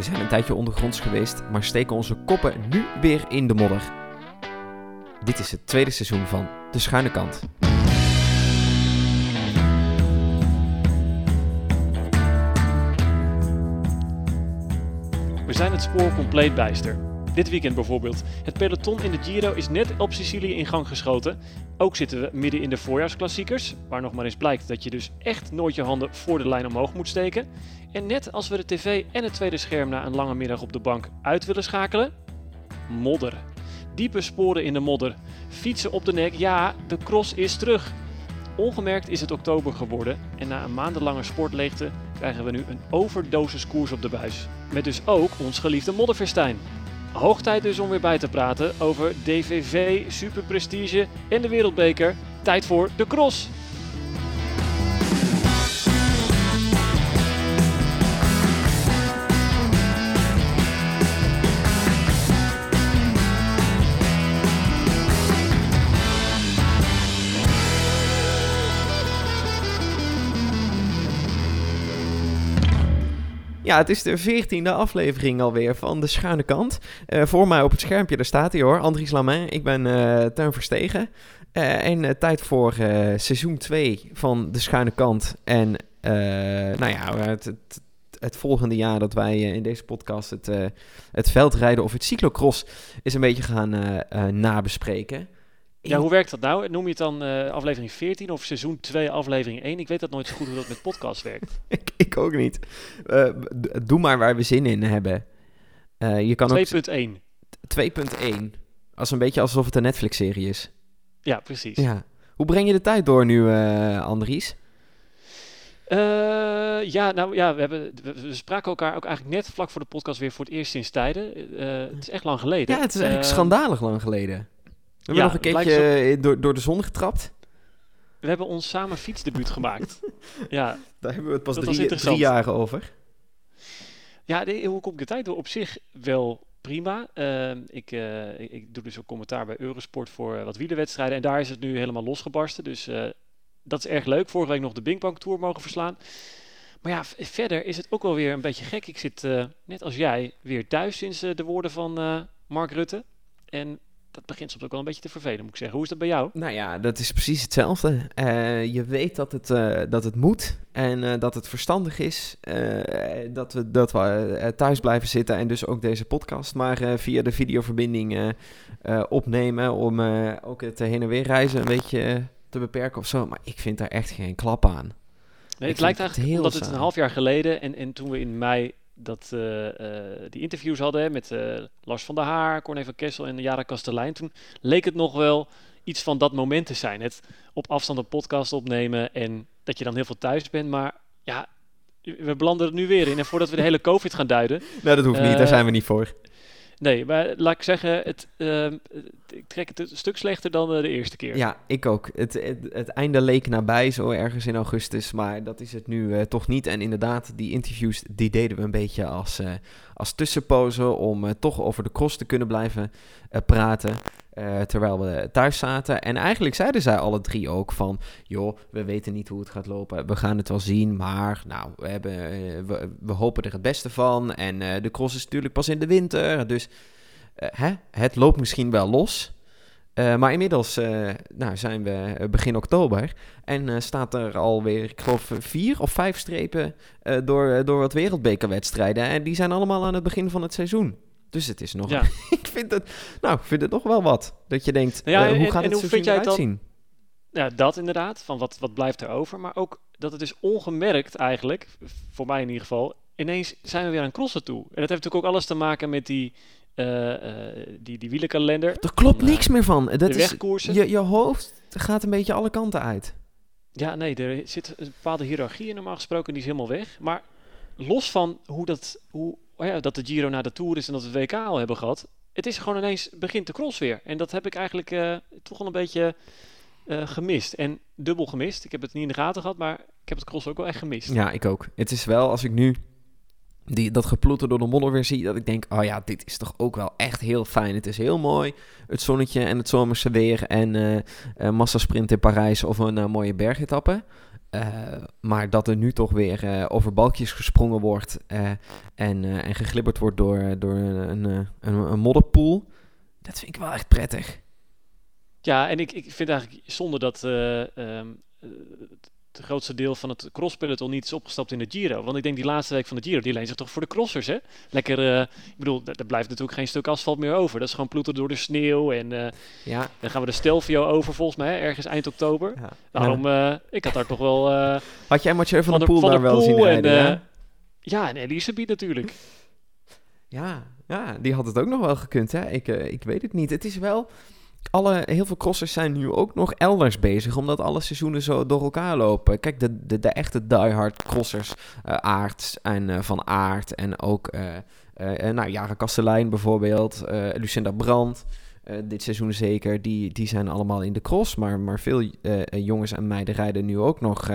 We zijn een tijdje ondergronds geweest, maar steken onze koppen nu weer in de modder. Dit is het tweede seizoen van De Schuine Kant. We zijn het spoor compleet bijster. Dit weekend bijvoorbeeld. Het peloton in de Giro is net op Sicilië in gang geschoten. Ook zitten we midden in de voorjaarsklassiekers, waar nog maar eens blijkt dat je dus echt nooit je handen voor de lijn omhoog moet steken. En net als we de tv en het tweede scherm na een lange middag op de bank uit willen schakelen, modder. Diepe sporen in de modder. Fietsen op de nek, ja, de cross is terug. Ongemerkt is het oktober geworden en na een maandenlange sportleegte krijgen we nu een overdosis koers op de buis. Met dus ook ons geliefde modderfestijn. Hoog tijd dus om weer bij te praten over DVV, Super Prestige en de Wereldbeker. Tijd voor de cross. Ja, het is de veertiende aflevering alweer van De Schuine Kant. Eh, voor mij op het schermpje, daar staat hij hoor, Andries Lamin. Ik ben uh, Teun Verstegen. Uh, en tijd voor seizoen 2 van De Schuine Kant. En nou ja, het, het, het, volgende jaar dat wij in deze podcast het, het veldrijden of het cyclocross is een beetje gaan nabespreken. Ja, hoe werkt dat nou? Noem je het dan uh, aflevering 14 of seizoen 2, aflevering 1? Ik weet dat nooit zo goed hoe dat met podcast werkt. ik, ik ook niet. Uh, doe maar waar we zin in hebben. Uh, je kan 2.1. 2.1. Als een beetje alsof het een Netflix-serie is. Ja, precies. Ja. Hoe breng je de tijd door nu, Andries? ja, nou ja, we, hebben, we, we, spraken elkaar ook eigenlijk net vlak voor de podcast weer voor het eerst sinds tijden. het is echt lang geleden. Ja, het is eigenlijk schandalig lang geleden. We hebben nog een keertje op... door, door de zon getrapt. We hebben ons samen fietsdebuut gemaakt. ja. Daar hebben we het pas drie, drie jaar over. Ja, de, hoe kom ik de tijd door? Op zich wel prima. Uh, ik, uh, ik, doe dus ook commentaar bij Eurosport voor uh, wat wielerwedstrijden. En daar is het nu helemaal losgebarsten. Dus uh, dat is erg leuk. Vorige week nog de Bing Bang Tour mogen verslaan. Maar ja, verder is het ook wel weer een beetje gek. Ik zit, net als jij, weer thuis sinds de woorden van Mark Rutte. En dat begint soms ook wel een beetje te vervelen, moet ik zeggen. Hoe is dat bij jou? Nou ja, dat is precies hetzelfde. Uh, je weet dat het, uh, dat het moet en uh, dat het verstandig is dat we, dat we thuis blijven zitten en dus ook deze podcast maar via de videoverbinding opnemen om ook het heen en weer reizen een beetje te beperken of zo. Maar ik vind daar echt geen klap aan. Nee, het lijkt eigenlijk heel omdat het een half jaar geleden en, en toen we in mei dat uh, die interviews hadden met uh, Lars van der Haar, Corné van Kessel en Jara Kastelein. Toen leek het nog wel iets van dat moment te zijn. Het op afstand een podcast opnemen en dat je dan heel veel thuis bent. Maar ja, we belanden er nu weer in. En voordat we de hele COVID gaan duiden... Nee, dat hoeft niet. Daar zijn we niet voor. Nee, maar laat ik zeggen, het, uh, ik trek het een stuk slechter dan uh, de eerste keer. Ja, ik ook. Het, het, einde leek nabij, zo ergens in augustus, maar dat is het nu uh, toch niet. En inderdaad, die interviews, die deden we een beetje als, als tussenpozen om toch over de cross te kunnen blijven praten. Uh, terwijl we thuis zaten. En eigenlijk zeiden zij alle drie ook van... joh, we weten niet hoe het gaat lopen. We gaan het wel zien, maar nou, we, hebben, we, we, hopen er het beste van. En de cross is natuurlijk pas in de winter. Dus hè, het loopt misschien wel los. Maar inmiddels nou, zijn we begin oktober. En staat er alweer, ik geloof, vier of vijf strepen door, door wat wereldbekerwedstrijden. En die zijn allemaal aan het begin van het seizoen. Dus het is nog. Ja. ik vind het. Nou, vind het nog wel wat. Dat je denkt. Nou ja, hoe en, gaat het jij het dan? Zien? Ja, dat inderdaad. Van wat, wat blijft er over. Maar ook dat het is ongemerkt eigenlijk, voor mij in ieder geval, ineens zijn we weer aan crossen toe. En dat heeft natuurlijk ook alles te maken met die, die, die wielenkalender. Er klopt niks meer van. Dat de is, je, je hoofd gaat een beetje alle kanten uit. Ja, nee, er zit een bepaalde hiërarchie in normaal gesproken, die is helemaal weg. Maar los van hoe dat, hoe, oh ja, dat de Giro naar de Tour is en dat we het WK al hebben gehad. Het is gewoon ineens begint de cross weer. En dat heb ik eigenlijk uh, toch wel een beetje uh, gemist. En dubbel gemist. Ik heb het niet in de gaten gehad, maar ik heb het cross ook wel echt gemist. Ja, ik ook. Het is wel, als ik nu die, dat geploeter door de modder weer zie, dat ik denk, oh ja, dit is toch ook wel echt heel fijn. Het is heel mooi, het zonnetje en het zomerse weer en uh, massasprint in Parijs of een mooie bergetappe. maar dat er nu toch weer over balkjes gesprongen wordt en, en geglibberd wordt door, door een, een, een, modderpoel. Dat vind ik wel echt prettig. Ja, en ik, ik vind eigenlijk zonder dat ehm, het grootste deel van het crosspeloton niet is opgestapt in de Giro. Want ik denk die laatste week van de Giro, die leent zich toch voor de crossers, hè? Lekker, uh, ik bedoel, er blijft natuurlijk geen stuk asfalt meer over. Dat is gewoon ploeteren door de sneeuw. En uh, ja. dan gaan we de Stelvio over, volgens mij, ergens eind oktober. Ja. Daarom, uh, ik had daar toch wel... had jij Mathieu van, van de Poel daar wel zien rijden, en, ja? Ja, en Elisabeth natuurlijk. Ja, ja, die had het ook nog wel gekund, hè? Ik, ik weet het niet. Het is wel alle, heel veel crossers zijn nu ook nog elders bezig, omdat alle seizoenen zo door elkaar lopen. Kijk, de, de, de echte diehard crossers, uh, Aert en uh, Van Aert en ook uh, nou, Jara Kastelein bijvoorbeeld, Lucinda Brandt. dit seizoen zeker, die, die zijn allemaal in de cross. Maar, maar veel jongens en meiden rijden nu ook nog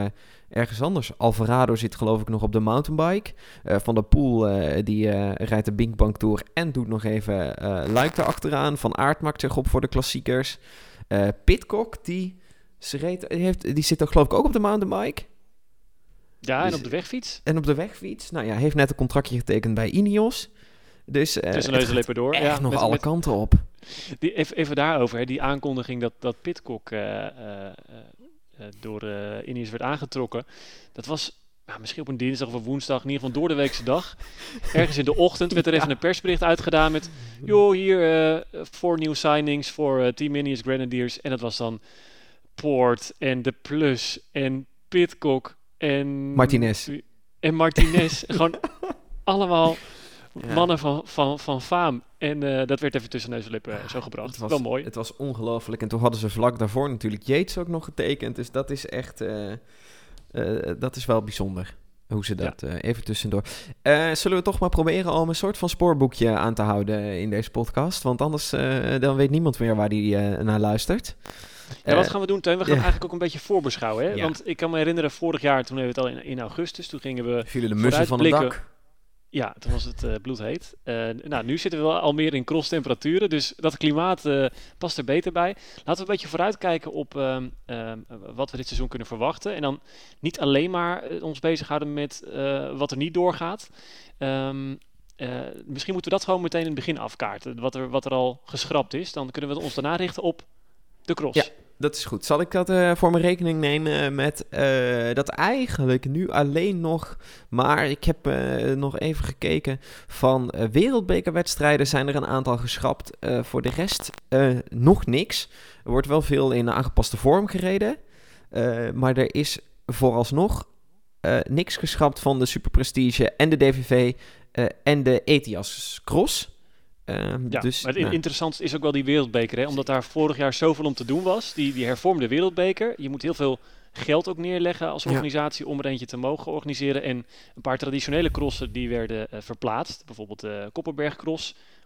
ergens anders. Alvarado zit geloof ik nog op de mountainbike. Uh, Van der Poel uh, die uh, rijdt de Binkbank Tour en doet nog even Luik erachteraan. Van Aert maakt zich op voor de klassiekers. Pitcock die, reed, heeft, die zit er geloof ik ook op de mountainbike. Ja, en dus op de wegfiets. En op de wegfiets. Nou ja, heeft net een contractje getekend bij Ineos. Dus uh, Tussen neus en door. ja, nog alle kanten op. Die, even, even daarover, hè, die aankondiging dat, dat Pitcock uh, door uh, Ineos werd aangetrokken. Dat was nou, misschien op een dinsdag of een woensdag, in ieder geval door de weekse dag. Ergens in de ochtend werd er even een persbericht uitgedaan met... joh, hier uh, voor nieuwe signings voor Team Ineos Grenadiers. En dat was dan Poort en De Plus en Pitcock en... Martinez. En Martinez. Gewoon allemaal mannen van, van, van faam. En uh, dat werd even tussen neus en lippen uh, zo gebracht. Het was, Wel mooi. Het was ongelooflijk. En toen hadden ze vlak daarvoor natuurlijk Yates ook nog getekend. Dus dat is echt... Uh, dat is wel bijzonder. Hoe ze dat ja. even tussendoor. zullen we toch maar proberen om een soort van spoorboekje aan te houden in deze podcast? Want anders dan weet niemand meer waar die naar luistert. Ja, wat gaan we doen, Teun? We gaan eigenlijk ook een beetje voorbeschouwen. Hè? Want ik kan me herinneren, vorig jaar, toen hebben we het al in, in augustus, toen gingen we. Vielen de mussen van het dak. Ja, toen was het uh, bloedheet. Uh, nou, nu zitten we al meer in cross temperaturen, dus dat klimaat uh, past er beter bij. Laten we een beetje vooruitkijken op ehm, ehm, wat we dit seizoen kunnen verwachten. En dan niet alleen maar ons bezighouden met wat er niet doorgaat. Um, misschien moeten we dat gewoon meteen in het begin afkaarten, wat er, wat er al geschrapt is. Dan kunnen we ons daarna richten op de cross. Ja dat is goed. Zal ik dat uh, voor mijn rekening nemen met uh, dat eigenlijk nu alleen nog... Maar ik heb nog even gekeken van wereldbekerwedstrijden zijn er een aantal geschrapt. voor de rest nog niks. Er wordt wel veel in aangepaste vorm gereden. maar er is vooralsnog niks geschrapt van de Super Prestige en de DVV en de Etias Cross. Ehm, ja, dus, maar het nou. interessantste is ook wel die wereldbeker. Hè? Omdat daar vorig jaar zoveel om te doen was. Die, die hervormde wereldbeker. Je moet heel veel geld ook neerleggen als organisatie om er eentje te mogen organiseren. En een paar traditionele crossen die werden uh, verplaatst. Bijvoorbeeld de uh,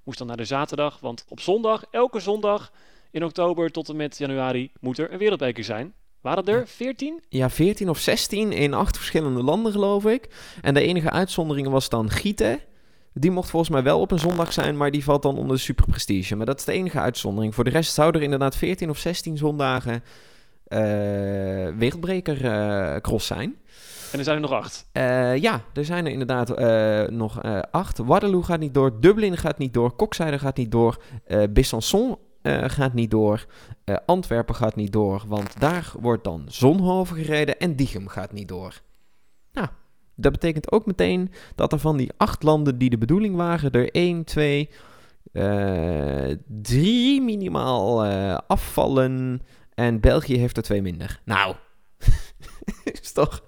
moest dan naar de zaterdag. Want op zondag, elke zondag in oktober tot en met januari, moet er een wereldbeker zijn. Waren er 14? Ja, 14 of 16 in acht verschillende landen, geloof ik. En de enige uitzondering was dan Gieten. Die mocht volgens mij wel op een zondag zijn, maar die valt dan onder de Super Prestige. Maar dat is de enige uitzondering. Voor de rest zou er inderdaad 14 of 16 zondagen uh, wereldbreker uh, cross zijn. En er zijn er nog acht? Uh, ja, er zijn er inderdaad nog acht. Waterloo gaat niet door, Dublin gaat niet door, Kokzijde gaat niet door, Besançon gaat niet door, Antwerpen gaat niet door, want daar wordt dan Zonhoven gereden en Diegem gaat niet door. Nou, dat betekent ook meteen dat er van die acht landen die de bedoeling waren, er 1, 2, uh, 3 minimaal uh, afvallen. En België heeft er twee minder. Nou, is toch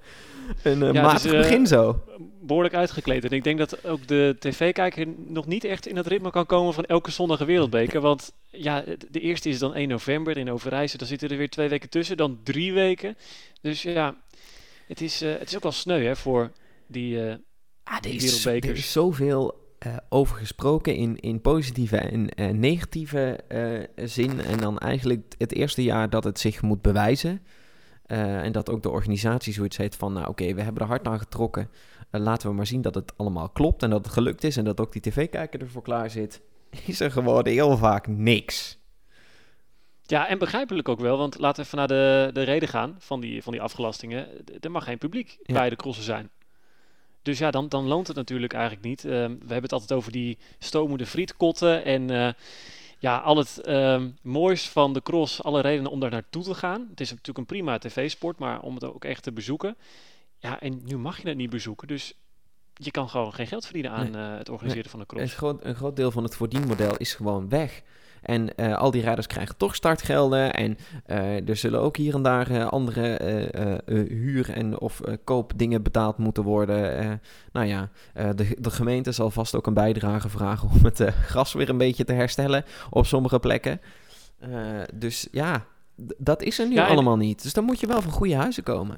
een uh, ja, matig begin zo. Behoorlijk uitgekleed. En ik denk dat ook de tv-kijker nog niet echt in het ritme kan komen van elke zondag wereldbeker. Want ja, de eerste is dan 1 november in Overijssel. Dan zitten er weer twee weken tussen, dan drie weken. Dus ja, het is, uh, het is ook wel sneu hè, voor die, uh, ah, er is, Er is zoveel uh, over gesproken in, in positieve en negatieve zin. En dan eigenlijk het eerste jaar dat het zich moet bewijzen. en dat ook de organisatie zoiets heeft van, nou oké, we hebben er hard aan getrokken. laten we maar zien dat het allemaal klopt en dat het gelukt is en dat ook die tv-kijker ervoor klaar zit. Is er gewoon heel vaak niks. Ja, en begrijpelijk ook wel, want laten we even naar de, de reden gaan van die, van die afgelastingen. Er mag geen publiek Ja. bij de crossen zijn. Dus ja, dan, dan loont het natuurlijk eigenlijk niet. Ehm, we hebben het altijd over die stomende frietkotten en eh, ja, al het ehm, moois van de cross, alle redenen om daar naartoe te gaan. Het is natuurlijk een prima tv-sport, maar om het ook echt te bezoeken. Ja, en nu mag je het niet bezoeken, dus je kan gewoon geen geld verdienen aan eh, het organiseren van de Een cross. groot, een groot deel van het voordienmodel is gewoon weg. En eh, al die rijders krijgen toch startgelden. En eh, er zullen ook hier en daar eh, andere huur- en of koopdingen betaald moeten worden. Nou ja, de, de gemeente zal vast ook een bijdrage vragen om het gras weer een beetje te herstellen op sommige plekken. Dus ja, dat is er nu Ja, allemaal niet. Dus dan moet je wel van goede huizen komen.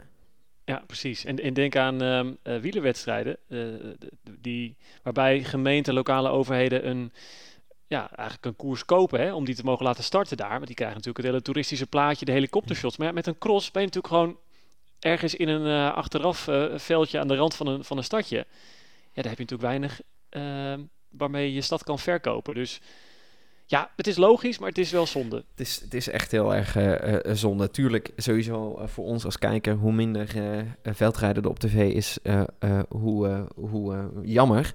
Ja, precies. En, en denk aan ehm eh, wielerwedstrijden, die, waarbij gemeenten, lokale overheden een, ja, eigenlijk een koers kopen hè, om die te mogen laten starten daar. Want die krijgen natuurlijk het hele toeristische plaatje, de helikoptershots. Maar ja, met een cross ben je natuurlijk gewoon ergens in een eh, achteraf eh, veldje aan de rand van een, van een stadje. Ja, daar heb je natuurlijk weinig ehm, waarmee je stad kan verkopen. Dus ja, het is logisch, maar het is wel zonde. Het is, het is echt heel erg eh, zonde. Tuurlijk, sowieso voor ons als kijker, hoe minder eh, veldrijden er op tv is, hoe, hoe jammer.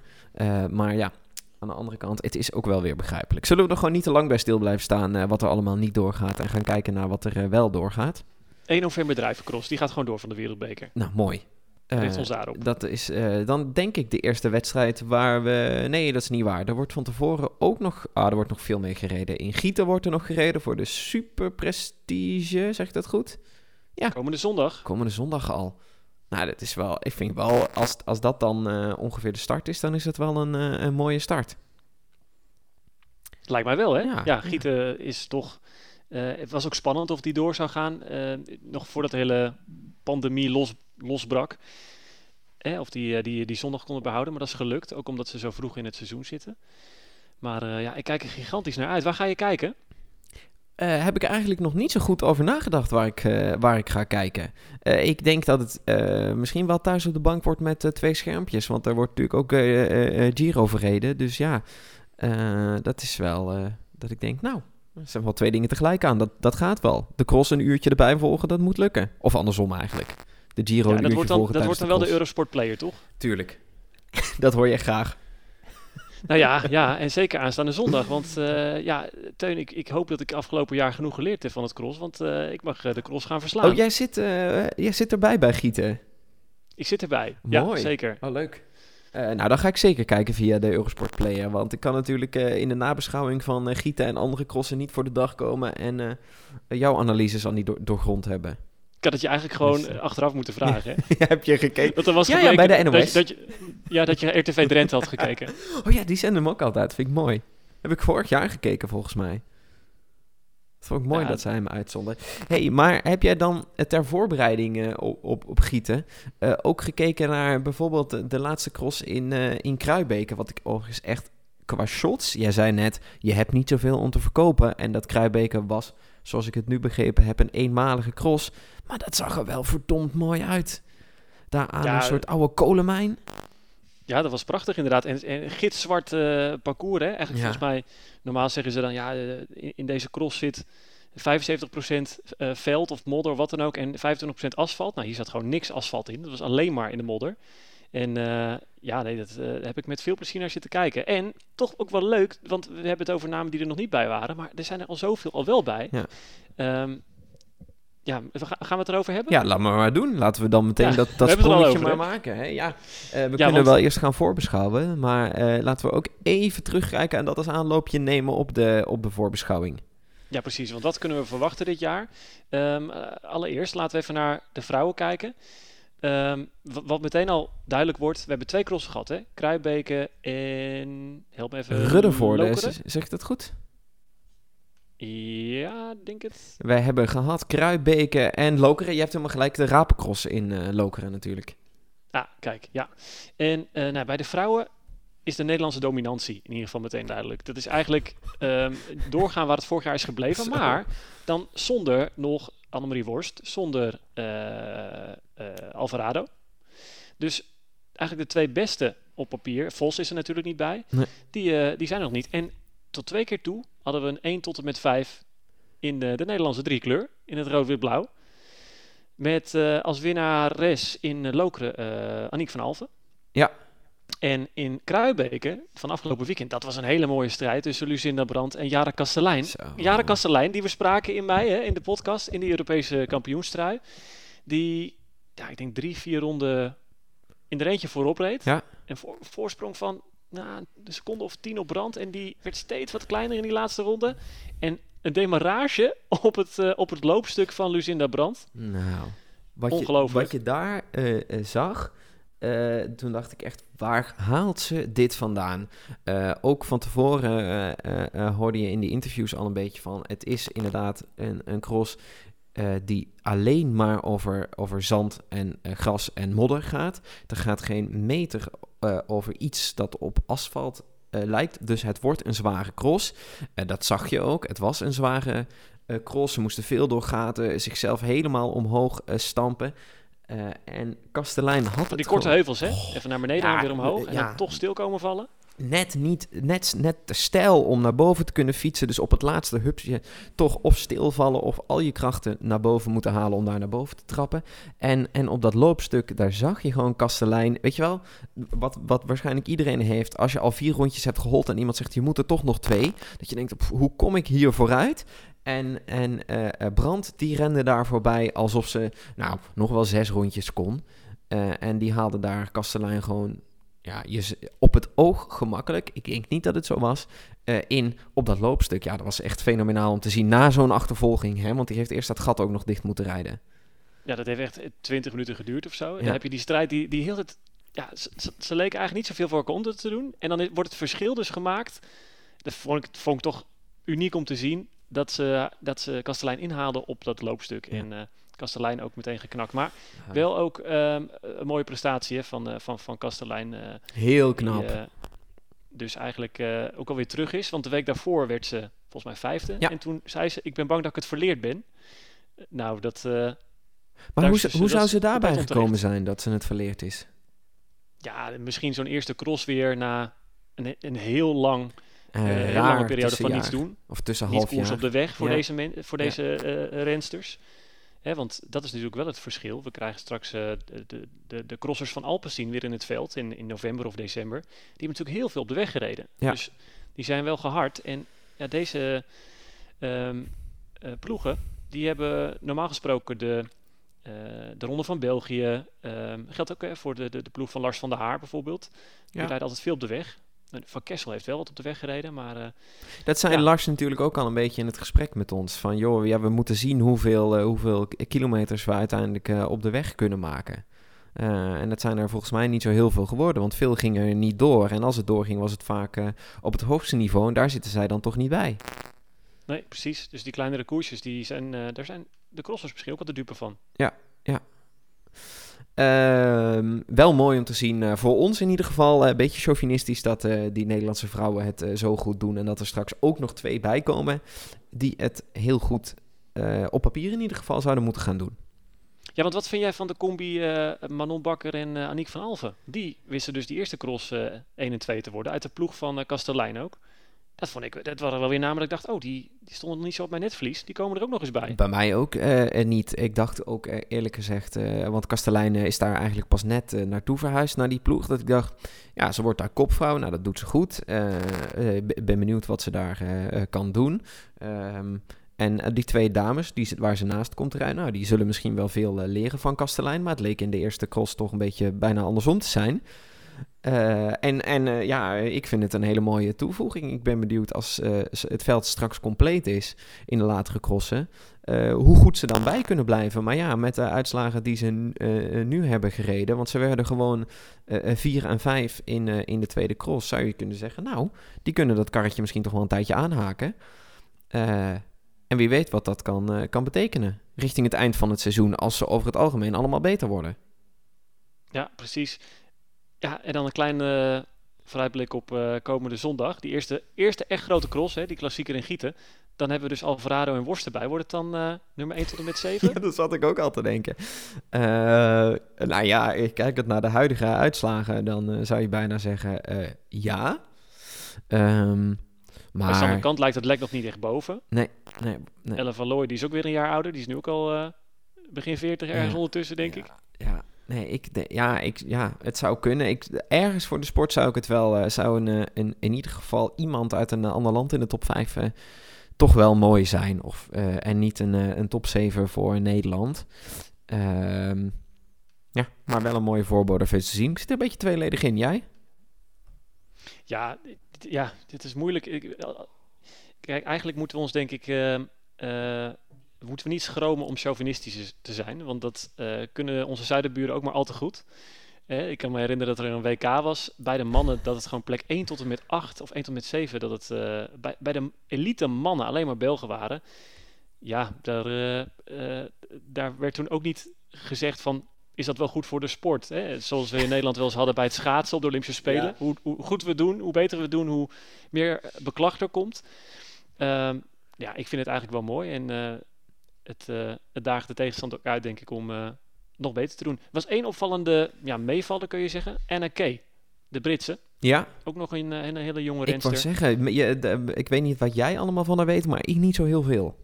Maar ja, aan de andere kant, het is ook wel weer begrijpelijk. Zullen we er gewoon niet te lang bij stil blijven staan eh, wat er allemaal niet doorgaat en gaan kijken naar wat er eh, wel doorgaat? 1 november Drijvencross, die gaat gewoon door van de Wereldbeker. Nou, mooi. Richt Eh, ons daarop. dat is dan denk ik de eerste wedstrijd waar we... Nee, dat is niet waar. Er wordt van tevoren ook nog... Ah, er wordt nog veel meer gereden. In Gieten wordt er nog gereden voor de Super Prestige. Zeg ik dat goed? Komende zondag. Komende zondag al. Nou, dat is wel... Ik vind wel, als, als dat dan eh, ongeveer de start is, dan is het wel een, eh, een mooie start. Lijkt mij wel, hè? Ja, Ja, Gieten is toch... eh, het was ook spannend of die door zou gaan. nog voordat de hele pandemie los, losbrak. Eh, of die, die, die zondag konden behouden. Maar dat is gelukt. Ook omdat ze zo vroeg in het seizoen zitten. Maar ja, ik kijk er gigantisch naar uit. Waar ga je kijken? Eh, heb ik eigenlijk nog niet zo goed over nagedacht waar ik, eh, waar ik ga kijken. Eh, ik denk dat het misschien wel thuis op de bank wordt met twee schermpjes. Want er wordt natuurlijk ook Giro verreden. Dus ja, dat is wel dat ik denk, nou, er zijn wel twee dingen tegelijk aan. Dat, dat gaat wel. De cross een uurtje erbij volgen, dat moet lukken. Of andersom eigenlijk. De Giro Ja, een dat uurtje wordt dan, volgen dat wordt dan wel de. Eurosport Player, toch? Tuurlijk. dat hoor je graag. Nou ja, ja, en zeker aanstaande zondag. Want eh, ja, Teun, ik, ik hoop dat ik afgelopen jaar genoeg geleerd heb van het cross. Want eh, ik mag eh, de cross gaan verslaan. Oh, jij zit, jij zit erbij bij Gieten. Ik zit erbij. Mooi. Ja, zeker. Oh, leuk. Nou, dan ga ik zeker kijken via de Eurosport Player. Want ik kan natuurlijk in de nabeschouwing van eh, Gieten en andere crossen niet voor de dag komen. En jouw analyses al niet door, doorgrond hebben. Ik had het je eigenlijk gewoon Dus, eh, eh, achteraf moeten vragen. hè? Heb je gekeken? Er was Ja, bij de dat- NOS. Dat, je- dat je, ja, dat je RTV Drenthe had gekeken. Oh ja, die zenden hem ook altijd. Vind ik mooi. Heb ik vorig jaar gekeken volgens mij. Dat vond ik mooi Ja. dat zij hem uitzonden. hey, maar heb jij dan eh, ter voorbereiding op, op, op Gieten ook gekeken naar bijvoorbeeld de, de laatste cross in, eh in Kruibeke? Wat ik overigens echt qua shots, jij zei net, je hebt niet zoveel om te verkopen. En dat Kruibeke was, zoals ik het nu begrepen heb, een eenmalige cross. Maar dat zag er wel verdomd mooi uit. Daar aan Ja, een soort oude kolenmijn. Ja, dat was prachtig inderdaad. En, en gitzwart eh, parcours, hè. Eigenlijk Ja. volgens mij, normaal zeggen ze dan, ja, eh, in, in deze cross zit 75% eh, veld of modder, wat dan ook, en 25% asfalt. Nou, hier zat gewoon niks asfalt in. Dat was alleen maar in de modder. En ja, nee, dat eh, heb ik met veel plezier naar zitten kijken. En toch ook wel leuk, want we hebben het over namen die er nog niet bij waren, maar er zijn er al zoveel al wel bij. Ja. Ehm, ja, gaan we het erover hebben? Ja, laat maar maar doen. Laten we dan meteen Ja, dat, dat sprongetje maar maken. Hè? Ja, eh, we Ja, kunnen want- wel eerst gaan voorbeschouwen. Maar eh, laten we ook even terugkijken en dat als aanloopje nemen op de, op de voorbeschouwing. Ja, precies. Want wat kunnen we verwachten dit jaar? Ehm, eh, allereerst laten we even naar de vrouwen kijken. Ehm, wa- wat meteen al duidelijk wordt, we hebben twee crossen gehad, hè? Kruibeke en... Help me even. Ruddervoorde, zeg ik dat goed? Ja, denk het. Wij hebben gehad Kruibeke en Lokeren. Je hebt helemaal gelijk de Rapencross in eh, Lokeren natuurlijk. Ah, kijk, ja. En eh, nou, bij de vrouwen is de Nederlandse dominantie in ieder geval meteen duidelijk. Dat is eigenlijk ehm, doorgaan waar het vorig jaar is gebleven, maar dan zonder nog Annemarie Worst, zonder eh, eh, Alvarado. Dus eigenlijk de twee beste op papier, Vos is er natuurlijk niet bij, Nee. die, eh, die zijn er nog niet. En tot twee keer toe hadden we een 1 tot en met 5 in de, de Nederlandse driekleur, in het rood-wit-blauw. Met uh, als winnares in Lokeren uh, Aniek van Alphen. Ja. En in Kruibeke van afgelopen weekend, dat was een hele mooie strijd tussen Lucinda Brandt en Jara Kastelein. Jara Kastelein, die we spraken in mei hè, in de podcast, in de Europese kampioenstrui. Die, ja, ik denk drie, vier ronden in de eentje voorop reed. Ja. En voor, voorsprong van nou, een seconde of tien op brand. En die werd steeds wat kleiner in die laatste ronde. En een demarrage op het, uh, op het loopstuk van Lucinda Brandt. Nou, wat Ongelooflijk. Je, wat je daar uh, zag, uh, toen dacht ik echt, waar haalt ze dit vandaan? ook van tevoren hoorde je in die interviews al een beetje van, het is inderdaad een, een cross die alleen maar over, over zand en gras en modder gaat. Er gaat geen meter over iets dat op asfalt lijkt. Dus het wordt een zware cross. Dat zag je ook. Het was een zware cross. Ze moesten veel door gaten, zichzelf helemaal omhoog stampen. En Kastelein had Die korte heuvels, hè? Even naar beneden ja, en weer omhoog. En ja, dan toch stil komen vallen net niet, net, net te stijl om naar boven te kunnen fietsen. Dus op het laatste hupsje toch of stilvallen of al je krachten naar boven moeten halen om daar naar boven te trappen. En, en op dat loopstuk, daar zag je gewoon Kastelein. Weet je wel, wat, wat waarschijnlijk iedereen heeft. Als je al vier rondjes hebt gehold en iemand zegt je moet er toch nog twee. Dat je denkt, hoe kom ik hier vooruit? En, en uh, Brand, die rende daar voorbij alsof ze nou, nog wel zes rondjes kon. Uh, en die haalde daar Kastelein gewoon ja, je, op het oog gemakkelijk, ik denk niet dat het zo was, uh, in op dat loopstuk. Ja, dat was echt fenomenaal om te zien na zo'n achtervolging. Hè, want die heeft eerst dat gat ook nog dicht moeten rijden. Ja, dat heeft echt 20 minuten geduurd of zo. En dan heb je die strijd, die, die heel het... Ja, ze, ze leken eigenlijk niet zoveel voor elkaar te doen. En dan wordt het verschil dus gemaakt. Dat vond ik, vond ik toch uniek om te zien. Dat ze, dat ze Kastelein inhaalden op dat loopstuk. Ja. En uh, Kastelein ook meteen geknakt. Maar ja. wel ook um, een mooie prestatie hè, van, uh, van, van Kastelein. Uh, Heel knap. Die, dus eigenlijk ook alweer terug is. Want de week daarvoor werd ze volgens mij vijfde. Ja. En toen zei ze, ik ben bang dat ik het verleerd ben. Nou, dat... maar hoe, ze, hoe zou ze daarbij gekomen zijn dat ze het verleerd is? Ja, misschien zo'n eerste cross weer na een, een heel lang... Uh, heel lange periode van niets doen. Of tussen Niet half koers jaar. op de weg voor ja. deze, men, voor deze ja. rensters. He, want dat is natuurlijk wel het verschil. We krijgen straks uh, de, de, de crossers van Alpecin weer in het veld in, in november of december. Die hebben natuurlijk heel veel op de weg gereden. Ja. Dus die zijn wel gehard. En ja, deze um, uh, ploegen, die hebben normaal gesproken de, uh, de Ronde van België. Um, geldt ook voor de, de, de ploeg van Lars van der Haar bijvoorbeeld. Die ja. rijdt altijd veel op de weg. Van Kessel heeft wel wat op de weg gereden, maar... Uh, dat zei ja. Lars natuurlijk ook al een beetje in het gesprek met ons. Van, joh, ja, we moeten zien hoeveel, uh, hoeveel kilometers we uiteindelijk uh, op de weg kunnen maken. en dat zijn er volgens mij niet zo heel veel geworden, want veel ging er niet door. En als het doorging, was het vaak op het hoogste niveau. En daar zitten zij dan toch niet bij. Nee, precies. Dus die kleinere koersjes, die zijn, daar zijn de crossers misschien ook wat de dupe van. Ja, ja. Uh, wel mooi om te zien, uh, voor ons in ieder geval. Een uh, beetje chauvinistisch dat uh, die Nederlandse vrouwen het zo goed doen. En dat er straks ook nog twee bij komen die het heel goed op papier in ieder geval zouden moeten gaan doen. Ja, want wat vind jij van de combi Manon Bakker en Aniek van Alven? Die wisten dus die eerste cross 1 en 2 te worden. Uit de ploeg van Kastelein ook. Dat vond ik, dat waren wel weer ik dacht, oh, die, die stonden nog niet zo op mijn netvlies. Die komen er ook nog eens bij. Bij mij ook uh, niet. Ik dacht ook uh, eerlijk gezegd, uh, want Kastelein is daar eigenlijk pas net naartoe verhuisd, naar die ploeg. Dat ik dacht, ja, ze wordt daar kopvrouw. Nou, dat doet ze goed. Ik ben benieuwd wat ze daar kan doen. Um, en die twee dames, die, waar ze naast komt rijden, nou, die zullen misschien wel veel leren van Kastelein. Maar het leek in de eerste cross toch een beetje bijna andersom te zijn. Uh, en en uh, ja, ik vind het een hele mooie toevoeging. Ik ben benieuwd als uh, het veld straks compleet is in de latere crossen, hoe goed ze dan bij kunnen blijven. Maar ja, met de uitslagen die ze nu hebben gereden, want ze werden gewoon 4 en 5 in, in de tweede cross, zou je kunnen zeggen, nou, die kunnen dat karretje misschien toch wel een tijdje aanhaken. en wie weet wat dat kan, kan betekenen richting het eind van het seizoen, als ze over het algemeen allemaal beter worden. Ja, precies. Ja, en dan een kleine vooruitblik op uh, komende zondag. Die eerste, eerste echt grote cross, hè, die klassieker in Gieten. Dan hebben we dus Alvarado en Worst erbij. Wordt het dan uh, nummer 1 tot en met 7? ja, dat zat ik ook al te denken. nou ja, ik kijk het naar de huidige uitslagen. Dan zou je bijna zeggen ja. Um, Maar... Aan de andere kant lijkt het lek nog niet echt boven. nee, nee, nee. Ellen van Looy, die is ook weer een jaar ouder. Die is nu ook al eh, begin 40 ergens Ja. ondertussen, denk ik. Ja, nee, ik, de- ja, ik, ja, het zou kunnen. Ik, ergens voor de sport zou ik het wel, eh, zou een, eh, een, in ieder geval iemand uit een eh, ander land in de top 5 eh, toch wel mooi zijn. Of, en niet een, een top 7 voor Nederland. Ehm, ja, maar wel een mooie voorbode te zien. Ik zit er een beetje tweeledig in. Jij? Ja, ja, dit is moeilijk. Ik- Kijk, eigenlijk moeten we ons denk ik... moeten we niet schromen om chauvinistisch te zijn. Want dat eh, kunnen onze zuidenburen ook maar al te goed. Eh, ik kan me herinneren dat er een WK was bij de mannen... dat het gewoon plek 1 tot en met 8 of 1 tot en met 7... dat het eh, bij, bij de elite mannen alleen maar Belgen waren. Ja, daar, daar werd toen ook niet gezegd van... is dat wel goed voor de sport? Hè? Zoals we in Nederland wel eens hadden bij het schaatsen op de Olympische Spelen. Ja. Hoe, hoe goed we doen, hoe beter we doen... hoe meer beklag er komt. Ehm, ja, ik vind het eigenlijk wel mooi. En het, eh het daagt de tegenstander ook uit, denk ik, om eh, nog beter te doen. Er was één opvallende ja, meevaller, kun je zeggen. Anna Kay, de Britse. Ja, Ook nog een, eh, een hele jonge ik renster. zeggen, je, de- ik weet niet wat jij allemaal van haar weet, maar ik niet zo heel veel.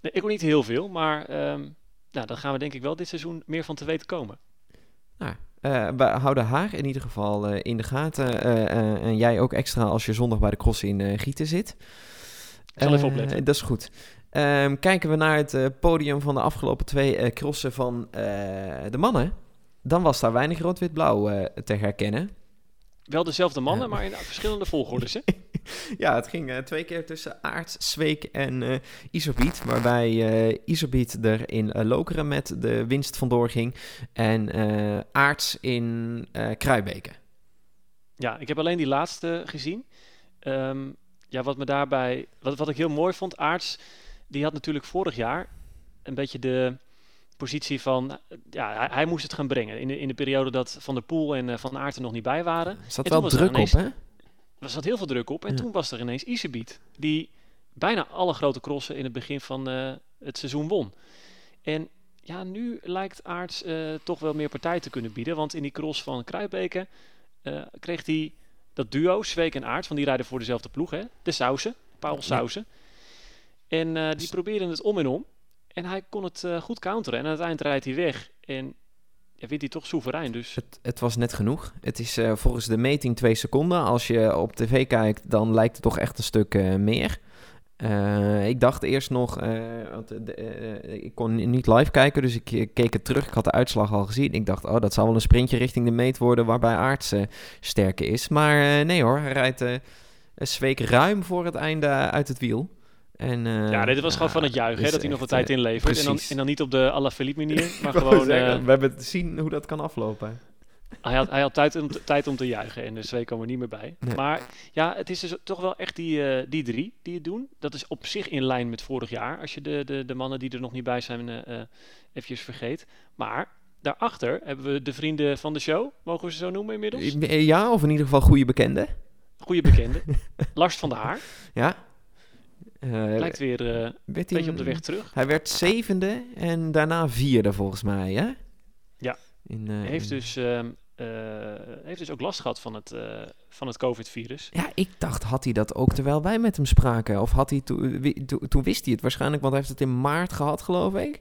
Nee, ik ook niet heel veel, maar ehm nou, daar gaan we denk ik wel dit seizoen meer van te weten komen. Nou, we houden haar in ieder geval in de gaten. en jij ook extra als je zondag bij de cross in Gieten zit. Ik zal even opletten. Dat is goed. Ehm, kijken we naar het eh, podium van de afgelopen twee eh, crossen van eh, de mannen. Dan was daar weinig rood-wit-blauw te herkennen. Wel dezelfde mannen, maar in verschillende volgordes. Hè? Ja, het ging twee keer tussen Aarts, Zweek en Isobiet. Waarbij Isobiet er in Lokeren met de winst vandoor ging. En Aarts in eh Kruibeke. Ja, ik heb alleen die laatste gezien. Ehm, ja, wat me daarbij, wat, wat ik heel mooi vond, Aarts, die had natuurlijk vorig jaar een beetje de positie van, ja, hij, hij moest het gaan brengen. In de, in de periode dat Van der Poel en eh, Van Aert er nog niet bij waren. Er zat En wel druk op, hè? Er zat heel veel druk op. En Ja. toen was er ineens Isebiet, die bijna alle grote crossen in het begin van eh, het seizoen won. En ja, nu lijkt Aarts eh, toch wel meer partij te kunnen bieden. Want in die cross van Kruijbeke kreeg hij dat duo, Zweek en Aarts, want die rijden voor dezelfde ploeg, hè? De Sausen, Paul Ja. En eh, die S- probeerden het om en om. En hij kon het eh, goed counteren. En aan het eind rijdt hij weg. En ja, wint hij toch soeverein. Dus Het, het was net genoeg. Het is eh, volgens de meting twee seconden. Als je op tv kijkt, dan lijkt het toch echt een stuk meer. Ik dacht eerst nog, want, de- ik kon ni- niet live kijken, dus ik keek het terug. Ik had de uitslag al gezien. Ik dacht, oh, dat zal wel een sprintje richting de meet worden waarbij Aarts sterker is. Maar nee hoor, hij rijdt een zweek ruim voor het einde uit het wiel. En, eh, ja, dit was gewoon van het juichen, dat hij nog wat tijd eh, inlevert. En dan, en dan niet op de Alla Philippe manier, maar gewoon... zeggen, eh, we hebben zien hoe dat kan aflopen. Hij had, hij had tijd, om tijd om te juichen en de twee kwam er niet meer bij. Nee. Maar ja, het is dus toch wel echt die, die drie die het doen. Dat is op zich in lijn met vorig jaar, als je de, de, de mannen die er nog niet bij zijn eh, eventjes vergeet. Maar daarachter hebben we de vrienden van de show, mogen we ze zo noemen inmiddels? Ja, of in ieder geval goede bekenden. Goede bekende. Lars van der Haar Ja. Eh, lijkt weer eh, een beetje op de weg terug. Hij werd zevende en daarna vierde volgens mij, hè? Ja. In, eh, heeft dus, ehm, eh, heeft dus ook last gehad van het, van het COVID-virus. Ja, ik dacht, had hij dat ook terwijl wij met hem spraken? Of had hij toen, wi- toen- toen wist hij het waarschijnlijk, want hij heeft het in maart gehad, geloof ik.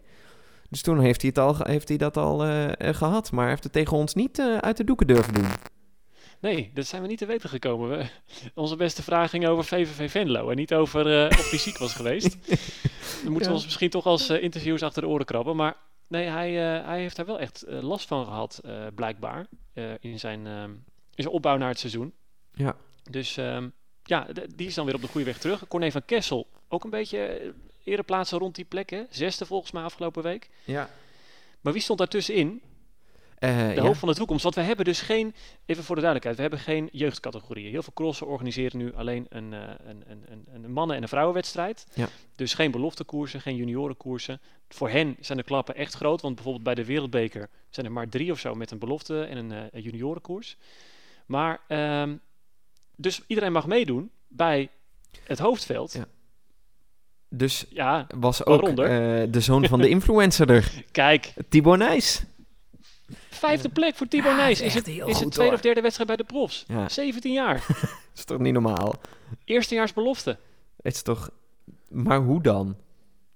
Dus toen heeft hij, het al, heeft hij dat al eh, eh, gehad, maar hij heeft het tegen ons niet uit de doeken durven doen. Nee, dat zijn we niet te weten gekomen. We, onze beste vraag ging over VVV Venlo en niet over eh, of hij ziek was geweest. Dan moeten we ons misschien toch als eh, interviewers achter de oren krabben. Maar nee, hij, eh, hij heeft daar wel echt last van gehad, eh, blijkbaar, in, zijn, in zijn opbouw naar het seizoen. Ja. Dus ehm, ja, die is dan weer op de goede weg terug. Corné van Kessel, ook een beetje eh, eerder plaatsen rond die plek, hè? Zesde volgens mij afgelopen week. Ja. Maar wie stond daartussenin? Eh, de ja. hoop van de toekomst. Want we hebben dus geen, even voor de duidelijkheid, we hebben geen jeugdcategorieën. Heel veel crossen organiseren nu alleen een, eh, een, een, een, een mannen- en een vrouwenwedstrijd. Ja. Dus geen beloftekoersen, geen juniorenkoersen. Voor hen zijn de klappen echt groot, want bijvoorbeeld bij de Wereldbeker zijn er maar drie of zo met een belofte en een, een juniorenkoers. Maar, ehm, dus iedereen mag meedoen bij het hoofdveld. Ja. Dus Ja, was ook eh, de zoon van de influencer er, kijk, Tibor Nijs. Vijfde plek voor Thibaut Ja, Nijs. is het, is het tweede of derde wedstrijd bij de profs. Ja. 17 jaar. Dat is toch niet normaal? Eerstejaars belofte. Het is toch... Maar hoe dan?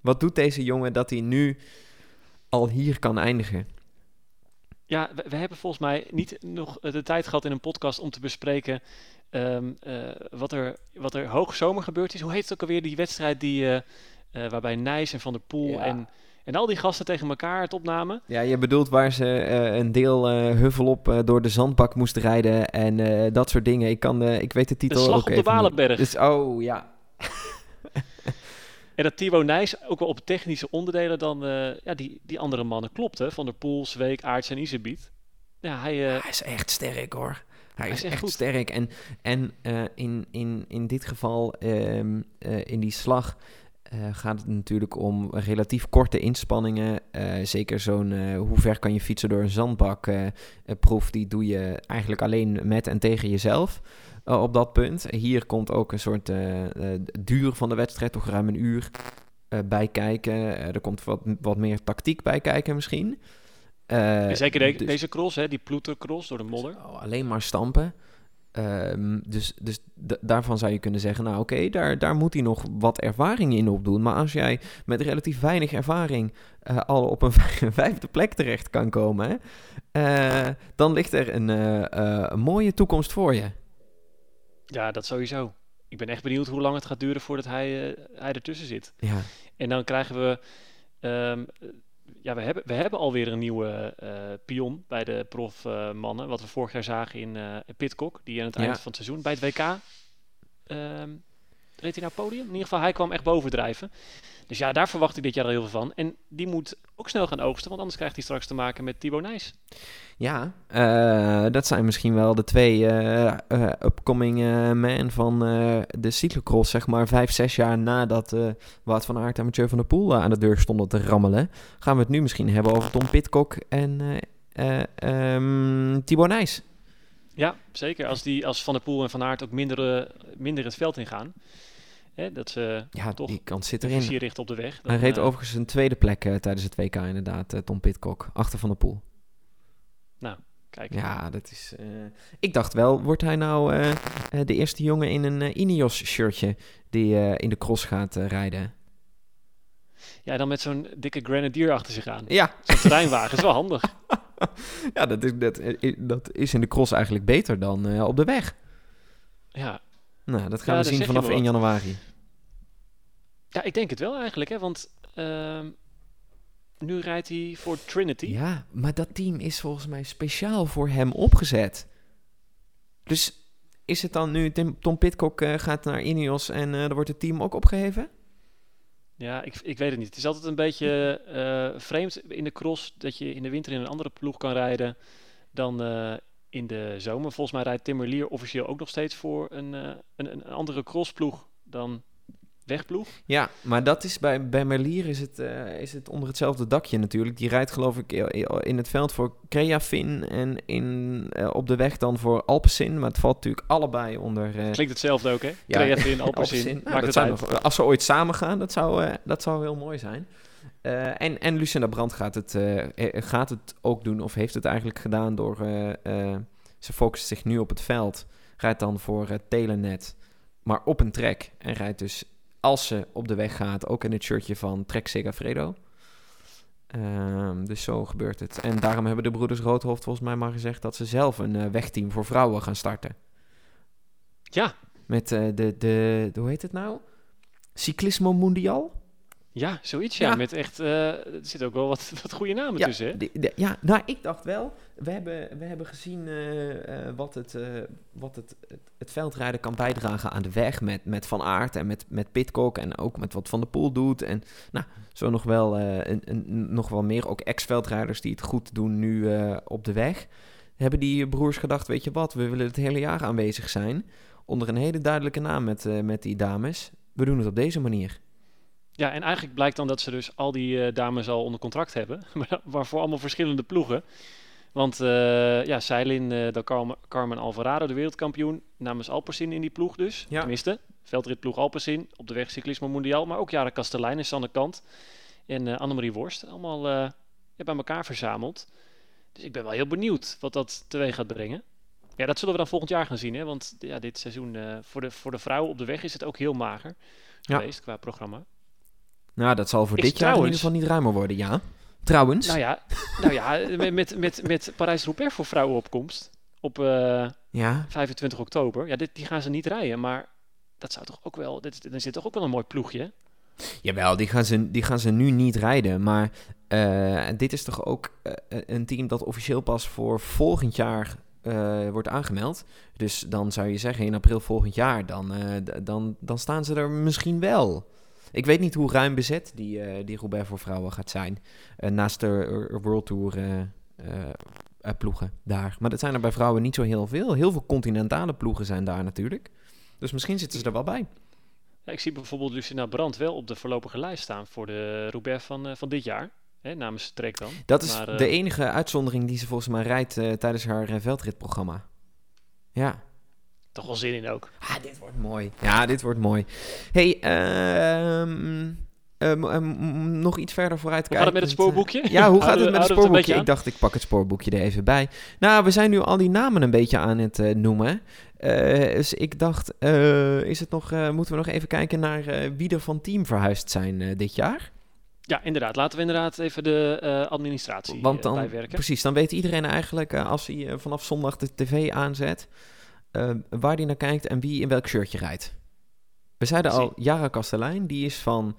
Wat doet deze jongen dat hij nu al hier kan eindigen? Ja, we, we hebben volgens mij niet nog de tijd gehad in een podcast om te bespreken ehm, eh, wat, er, wat er hoogzomer gebeurd is. Hoe heet het ook alweer, die wedstrijd die, eh, waarbij Nijs en Van der Poel Ja. en, en al die gasten tegen elkaar het opnamen? Ja, je bedoelt waar ze eh, een deel eh huffelop eh, door de zandbak moest rijden en dat soort dingen. Ik, kan, ik weet de De titel slag ook op de even. Walenberg. Dus, oh, ja. En dat Thibaut Nijs ook wel op technische onderdelen dan ja, die, die andere mannen klopte. Van der Poel, Zweek, Aarts en Isebiet. Ja, hij... Hij is echt sterk hoor. Hij, is, is echt goed. sterk. En, en in, in, in dit geval, ehm, eh, in die slag, eh, gaat het natuurlijk om relatief korte inspanningen. Eh, zeker zo'n eh, hoe ver kan je fietsen door een zandbak proef, die doe je eigenlijk alleen met en tegen jezelf. op dat punt. Hier komt ook een soort duur van de wedstrijd, toch ruim een uur bij kijken. Er komt wat, wat meer tactiek bij kijken misschien. En zeker de- dus- deze cross, hè, die ploetercross door de modder. Oh, alleen maar stampen. Ehm, dus dus daarvan zou je kunnen zeggen, nou oké, daar, daar moet hij nog wat ervaring in opdoen. Maar als jij met relatief weinig ervaring eh, al op een vij- vijfde plek terecht kan komen, hè, eh, dan ligt er een, eh, een mooie toekomst voor je. Ja, dat sowieso. Ik ben echt benieuwd hoe lang het gaat duren voordat hij, hij ertussen zit. Ja, En dan krijgen we... ehm, eh, ja, we hebben, we hebben alweer een nieuwe eh pion bij de profmannen. wat we vorig jaar zagen in eh Pitcock. Die aan het Ja. eind van het seizoen bij het WK... ehm reed hij naar het podium? In ieder geval, hij kwam echt bovendrijven. Dus ja, daar verwacht ik dit jaar al heel veel van. En die moet ook snel gaan oogsten, want anders krijgt hij straks te maken met Thibaut Nijs. ja eh, dat zijn misschien wel de twee eh, eh, upcoming man van de cyclocross, zeg maar vijf, zes jaar nadat Wout van Aert en Mathieu van der Poel aan de deur stonden te rammelen. Gaan we het nu misschien hebben over Tom Pitcock en ehm, Thibaut Nijs. Ja, zeker. Als, die, als Van der Poel en Van Aert ook minder, minder het veld ingaan. Hè, dat ze Ja, Toch? die kant zit erin. richten op de weg. Hij reed eh, overigens een tweede plek eh, tijdens het WK inderdaad, eh, Tom Pitcock, achter Van der Poel. Kijk, Ja, dat is... Ik dacht wel, wordt hij nou de eerste jongen in een Ineos-shirtje die in de cross gaat rijden? ja, dan met zo'n dikke grenadier achter zich aan. Ja, Zo'n terreinwagen is wel handig. ja dat, is, dat, dat is in de cross eigenlijk beter dan op de weg. Ja. Nou, dat gaan Ja, we zien vanaf wel 1 wat. januari. ja, ik denk het wel eigenlijk. Hè, want ehm, nu rijdt hij voor Trinity. Ja, maar dat team is volgens mij speciaal voor hem opgezet. Dus is het dan nu Tim, Tom Pitcock eh, gaat naar Ineos en eh dan wordt het team ook opgeheven? Ja, ik, ik weet het niet. Het is altijd een beetje eh, vreemd in de cross dat je in de winter in een andere ploeg kan rijden dan eh, in de zomer. Volgens mij rijdt Tim Merlier officieel ook nog steeds voor een, eh, een, een andere crossploeg dan wegploeg. Ja, maar dat is bij, bij Merlier is het, eh, is het onder hetzelfde dakje natuurlijk. Die rijdt geloof ik in het veld voor Creafin en in, eh, op de weg dan voor Alpecin. Maar het valt natuurlijk allebei onder... Klinkt hetzelfde ook, hè? Ja, Alpecin, Alpecin. Nou, maakt dat het uit. nog- als ze ooit samen gaan, dat zou, dat zou heel mooi zijn. Eh, en, en Lucinda Brandt gaat het, eh, eh, gaat het ook doen, of heeft het eigenlijk gedaan door... ze focust zich nu op het veld, rijdt dan voor Telenet, maar op een trek. En rijdt dus, als ze op de weg gaat, ook in het shirtje van Trek Segafredo. Ehm, dus zo gebeurt het. En daarom hebben de broeders Roodhoofd volgens mij maar gezegd... dat ze zelf een wegteam voor vrouwen gaan starten. Ja, Met de, de, de, hoe heet het nou? Cyclismo Mundial? Ja, zoiets ja. Ja. Met echt, eh, er zitten ook wel wat, wat goede namen Ja, tussen, hè? de- ja, nou, ik dacht wel. We hebben, we hebben gezien eh, eh, wat, het, wat het, het, het veldrijden kan bijdragen aan de weg. Met, met Van Aert en met, met Pitcock. En ook met wat Van der Poel doet. En nou, zo nog wel, een, een, nog wel meer. Ook ex-veldrijders die het goed doen nu op de weg. Hebben die broers gedacht, weet je wat, we willen het hele jaar aanwezig zijn. Onder een hele duidelijke naam met, met die dames. We doen het op deze manier. Ja, en eigenlijk blijkt dan dat ze dus al die eh, dames al onder contract hebben. maar voor allemaal verschillende ploegen. Want eh ja, Seilin, eh dan Carmen, Carmen Alvarado, de wereldkampioen, namens Alpecin in die ploeg dus. Ja. Tenminste, veldritploeg Alpecin, op de weg Cyclismo Mondial. Maar ook Jara Kastelein en Sanne Kant en eh Annemarie Worst. Allemaal eh, bij elkaar verzameld. Dus ik ben wel heel benieuwd wat dat teweeg gaat brengen. Ja, dat zullen we dan volgend jaar gaan zien. Hè? Want ja, dit seizoen uh, voor, de, voor de vrouwen op de weg is het ook heel mager ja. geweest qua programma. Nou, dat zal voor dit jaar in ieder geval niet ruimer worden, ja. Trouwens. Nou ja, nou ja met, met, met Parijs-Roubaix voor vrouwenopkomst op uh, ja. 25 oktober. Ja, dit, die gaan ze niet rijden, maar dat zou toch ook wel... Dit, dan zit toch ook wel een mooi ploegje, Jawel, die gaan, ze, die gaan ze nu niet rijden. Maar uh, dit is toch ook uh, een team dat officieel pas voor volgend jaar uh, wordt aangemeld. Dus dan zou je zeggen in april volgend jaar, dan, dan, dan staan ze er misschien wel. Ik weet niet hoe ruim bezet die, uh, die Roubaix voor vrouwen gaat zijn. Uh, naast de World Tour ploegen daar. Maar dat zijn er bij vrouwen niet zo heel veel. Heel veel continentale ploegen zijn daar natuurlijk. Dus misschien zitten ze er wel bij. Ja, ik zie bijvoorbeeld Lucina Brand wel op de voorlopige lijst staan voor de Roubaix van, van dit jaar. Hè, namens Trek dan. Dat is maar, de enige uitzondering die ze volgens mij rijdt tijdens haar veldritprogramma. Ja toch wel zin in ook. Ah, dit wordt mooi. Ja, dit wordt mooi. hey, ehm, ehm, ehm, nog iets verder vooruit kijken. Hoe gaat het met het spoorboekje? Ja, hoe gaat het met het spoorboekje? ik dacht, ik pak het spoorboekje er even bij. Nou, we zijn nu al die namen een beetje aan het uh, noemen. Uh, dus ik dacht, uh, is het nog, moeten we nog even kijken naar wie er van team verhuisd zijn dit jaar? Ja, inderdaad. Laten we inderdaad even de administratie Want dan, bijwerken. Precies, dan weet iedereen eigenlijk als hij vanaf zondag de tv aanzet uh, waar die naar kijkt en wie in welk shirtje rijdt. We zeiden al, Jara Kastelein, die is van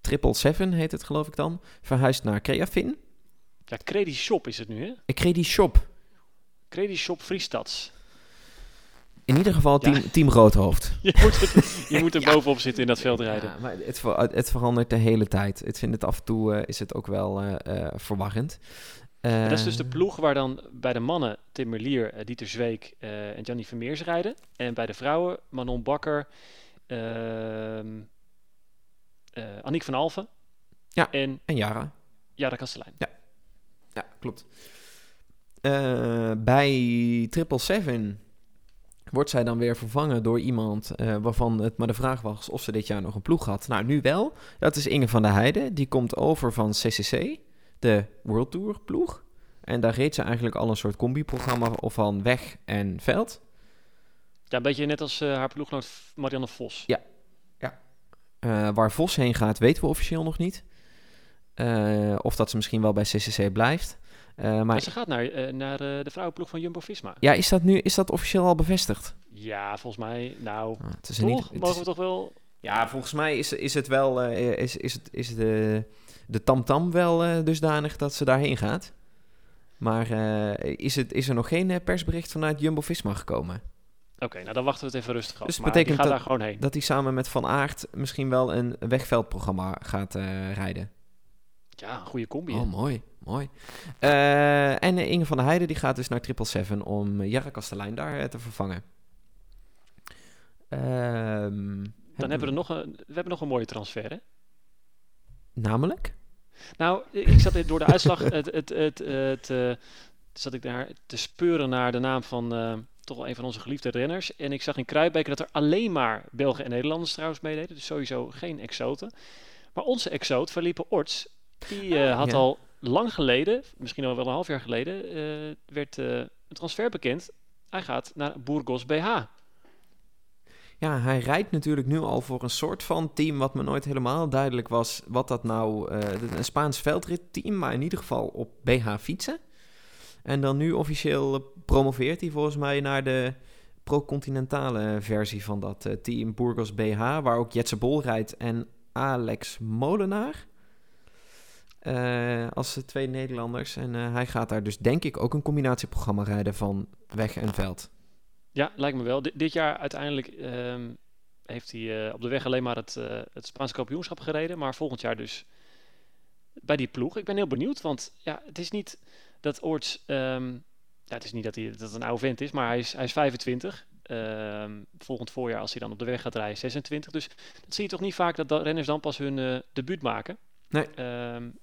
Triple Seven, heet het geloof ik dan, verhuisd naar Creafin. Ja, Credi Shop is het nu, hè? Ik Credi Shop. Credi Shop. In ieder geval team, team Roodhoofd. je moet, je moet er bovenop zitten in dat veld rijden. Ja, maar het, het, verandert de hele tijd. Ik vind het af en toe uh, is het ook wel uh, verwarrend dat is dus de ehm. ploeg waar dan bij de mannen Tim Merlier, uh, Dieter Zweek uh, en Jannie Vermeers rijden. En bij de vrouwen Manon Bakker, uh, Aniek van Alphen ja, en, en Jara. Jara Kastelein. Ja, ja klopt. bij Triple Seven wordt zij dan weer vervangen door iemand waarvan het maar de vraag was of ze dit jaar nog een ploeg had. Nou, nu wel. Dat is Inge van der Heijden. Die komt over van CCC de World Tour ploeg. En daar reed ze eigenlijk al een soort combi-programma van weg en veld. Ja, een beetje net als uh, haar ploeggenoot Marianne Vos. Ja, ja. Uh, waar Vos heen gaat, weten we officieel nog niet. Uh, of dat ze misschien wel bij CCC blijft. maar, maar, ze gaat naar, naar de vrouwenploeg van Jumbo-Visma. Ja, is dat nu is dat officieel al bevestigd? Ja, volgens mij, nou, ah, het is toch, niet, mogen we toch wel... Ja, volgens mij is, is het wel, is, is, het, is de de tamtam wel uh, dusdanig dat ze daarheen gaat. Maar uh, is, het, is er nog geen uh, persbericht vanuit Jumbo-Visma gekomen? Oké, nou dan wachten we het even rustig af. Dus maar betekent dat, daar gewoon heen. dat hij samen met Van Aert misschien wel een wegveldprogramma gaat rijden? Ja, een goede combi. Oh, mooi, mooi. en Inge van der Heijden die gaat dus naar Triple Seven om Jarre Kastelein daar te vervangen. Ehm, dan hebben we, nog een, we hebben nog een mooie transfer, hè? Namelijk? Nou, ik zat door de uitslag, het, het, het, het, uh, zat ik daar te speuren naar de naam van uh, toch wel een van onze geliefde renners. En ik zag in Kruijbeek dat er alleen maar Belgen en Nederlanders trouwens meededen. Dus sowieso geen exoten. Maar onze exoot, Felipe Orts, die uh, had al lang geleden, misschien al wel een half jaar geleden, werd een transfer bekend. Hij gaat naar Burgos BH. Ja, hij rijdt natuurlijk nu al voor een soort van team wat me nooit helemaal duidelijk was wat dat nou... Uh, een Spaans veldritteam, maar in ieder geval op BH fietsen. En dan nu officieel promoveert hij volgens mij naar de pro-continentale versie van dat uh, team Burgos BH, waar ook Jetse Bol rijdt en Alex Molenaar. Uh, als twee Nederlanders. En hij gaat daar dus denk ik ook een combinatieprogramma rijden van weg en veld. Ja, lijkt me wel. dit jaar uiteindelijk ehm, heeft hij uh, op de weg alleen maar het, uh, het Spaanse kampioenschap gereden. Maar volgend jaar dus bij die ploeg. Ik ben heel benieuwd, want ja, het is niet dat Oorts... Um, ja, het is niet dat hij dat een oude vent is, maar hij is, hij is 25. Um, ehm, volgend voorjaar, als hij dan op de weg gaat rijden, 26. Dus dat zie je toch niet vaak dat, dat renners dan pas hun uh, debuut maken. Nee.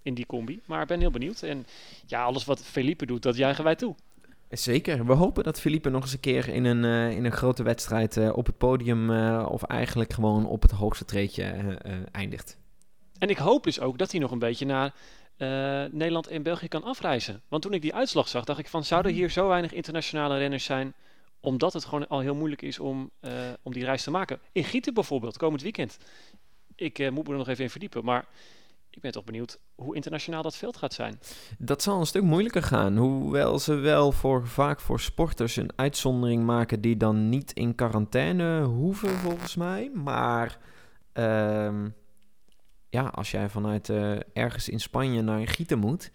in die combi. Maar ik ben heel benieuwd. En ja, alles wat Felipe doet, dat juichen wij toe. Zeker. We hopen dat Felipe nog eens een keer in een, uh, in een grote wedstrijd uh, op het podium uh, of eigenlijk gewoon op het hoogste treedje eindigt. En ik hoop dus ook dat hij nog een beetje naar Nederland en België kan afreizen. Want toen ik die uitslag zag, dacht ik van, zouden hier zo weinig internationale renners zijn, omdat het gewoon al heel moeilijk is om, om die reis te maken. In Gieten bijvoorbeeld, komend weekend. Ik moet me er nog even in verdiepen, maar ik ben toch benieuwd hoe internationaal dat veld gaat zijn. Dat zal een stuk moeilijker gaan. Hoewel ze wel voor, vaak voor sporters een uitzondering maken die dan niet in quarantaine hoeven, volgens mij. Maar ehm, ja, als jij vanuit uh, ergens in Spanje naar Gieten moet,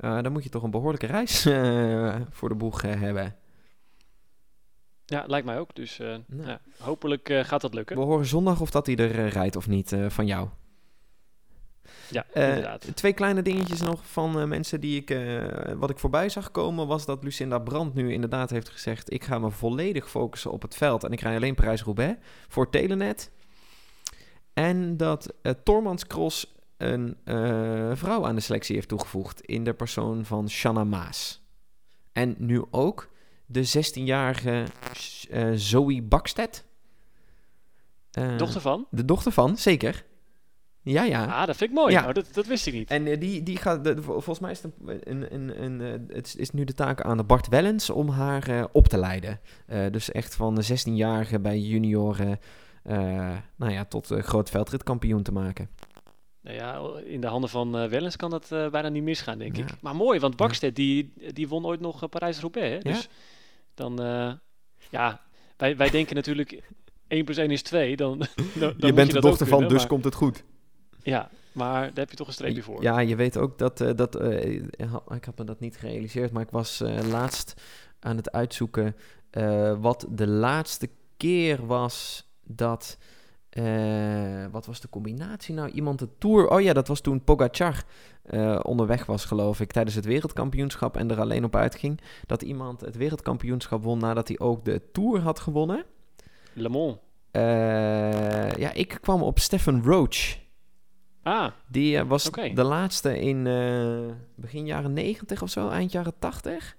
uh, dan moet je toch een behoorlijke reis uh, voor de boeg hebben. Ja, lijkt mij ook. Dus nou. ja, hopelijk gaat dat lukken. We horen zondag of dat hij er rijdt of niet van jou. Ja, uh, inderdaad. Twee kleine dingetjes nog van uh, mensen die ik, uh, wat ik voorbij zag komen, was dat Lucinda Brandt nu inderdaad heeft gezegd, ik ga me volledig focussen op het veld en ik rij alleen Parijs-Roubaix voor Telenet. En dat uh, Tormans Cross een vrouw aan de selectie heeft toegevoegd in de persoon van Shanna Maas. En nu ook de 16-jarige Zoe Bakstedt. dochter van? De dochter van, zeker. Ja, ja. Ah, dat vind ik mooi. Ja. Nou, dat, dat wist ik niet. En uh, die, die gaat, de, volgens mij is het, een, een, een, uh, het is nu de taak aan Bart Wellens om haar uh, op te leiden. dus echt van de 16-jarige bij junioren, nou ja, tot groot veldritkampioen te maken. Nou ja, in de handen van Wellens kan dat bijna niet misgaan, denk ik. Maar mooi, want Bakstedt, die, die won ooit nog Parijs-Roubaix, Dus dan, ja, wij, wij denken natuurlijk 1 plus 1 is 2. Dan, dan, je bent de dochter van, dus komt het goed. Ja, maar daar heb je toch een streepje voor. Ja, je weet ook dat... Uh, dat uh, ik had me dat niet gerealiseerd, maar ik was uh, laatst aan het uitzoeken... wat de laatste keer was dat... wat was de combinatie nou? Iemand de Tour... Oh ja, dat was toen Pogacar onderweg was, geloof ik... tijdens het wereldkampioenschap en er alleen op uitging... dat iemand het wereldkampioenschap won nadat hij ook de Tour had gewonnen. Le Mans. ja, ik kwam op Stefan Roach... Ah, die uh, was de laatste in uh, begin jaren 90 of zo, eind jaren 80.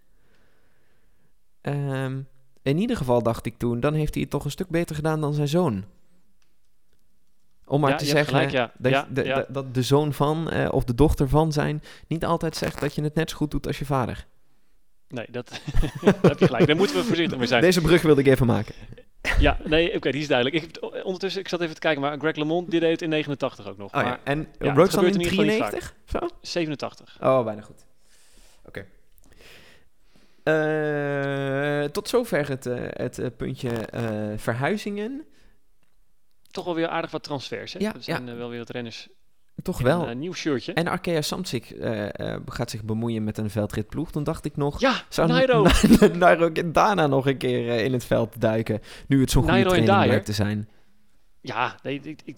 Um, ehm, in ieder geval dacht ik toen, dan heeft hij het toch een stuk beter gedaan dan zijn zoon. Om maar ja, te zeggen gelijk, ja. dat, ja, de, de, dat de zoon van uh, of de dochter van zijn niet altijd zegt dat je het net zo goed doet als je vader. Nee, dat, dat heb je gelijk. Daar moeten we voorzichtig mee zijn. Deze brug wilde ik even maken. Ja, nee, oké, die is duidelijk. Ik, ondertussen, ik zat even te kijken, maar Greg LeMond die deed het in 89 ook nog. Oh, maar, ja. En ja, Roach in 93? Zo? 87. Oh, bijna goed. Oké. Okay. Uh, tot zover het, uh, het uh, puntje verhuizingen. Toch wel weer aardig wat transfers, hè? Ja, er zijn wel weer wat renners toch wel. Een nieuw shirtje. En Arkea Samsic uh, uh, gaat zich bemoeien met een veldritploeg. Dan dacht ik nog... Ja, zou Nairo. Nairo daarna nog een keer in het veld duiken. Nu het zo'n goede training lijkt te zijn. Ja,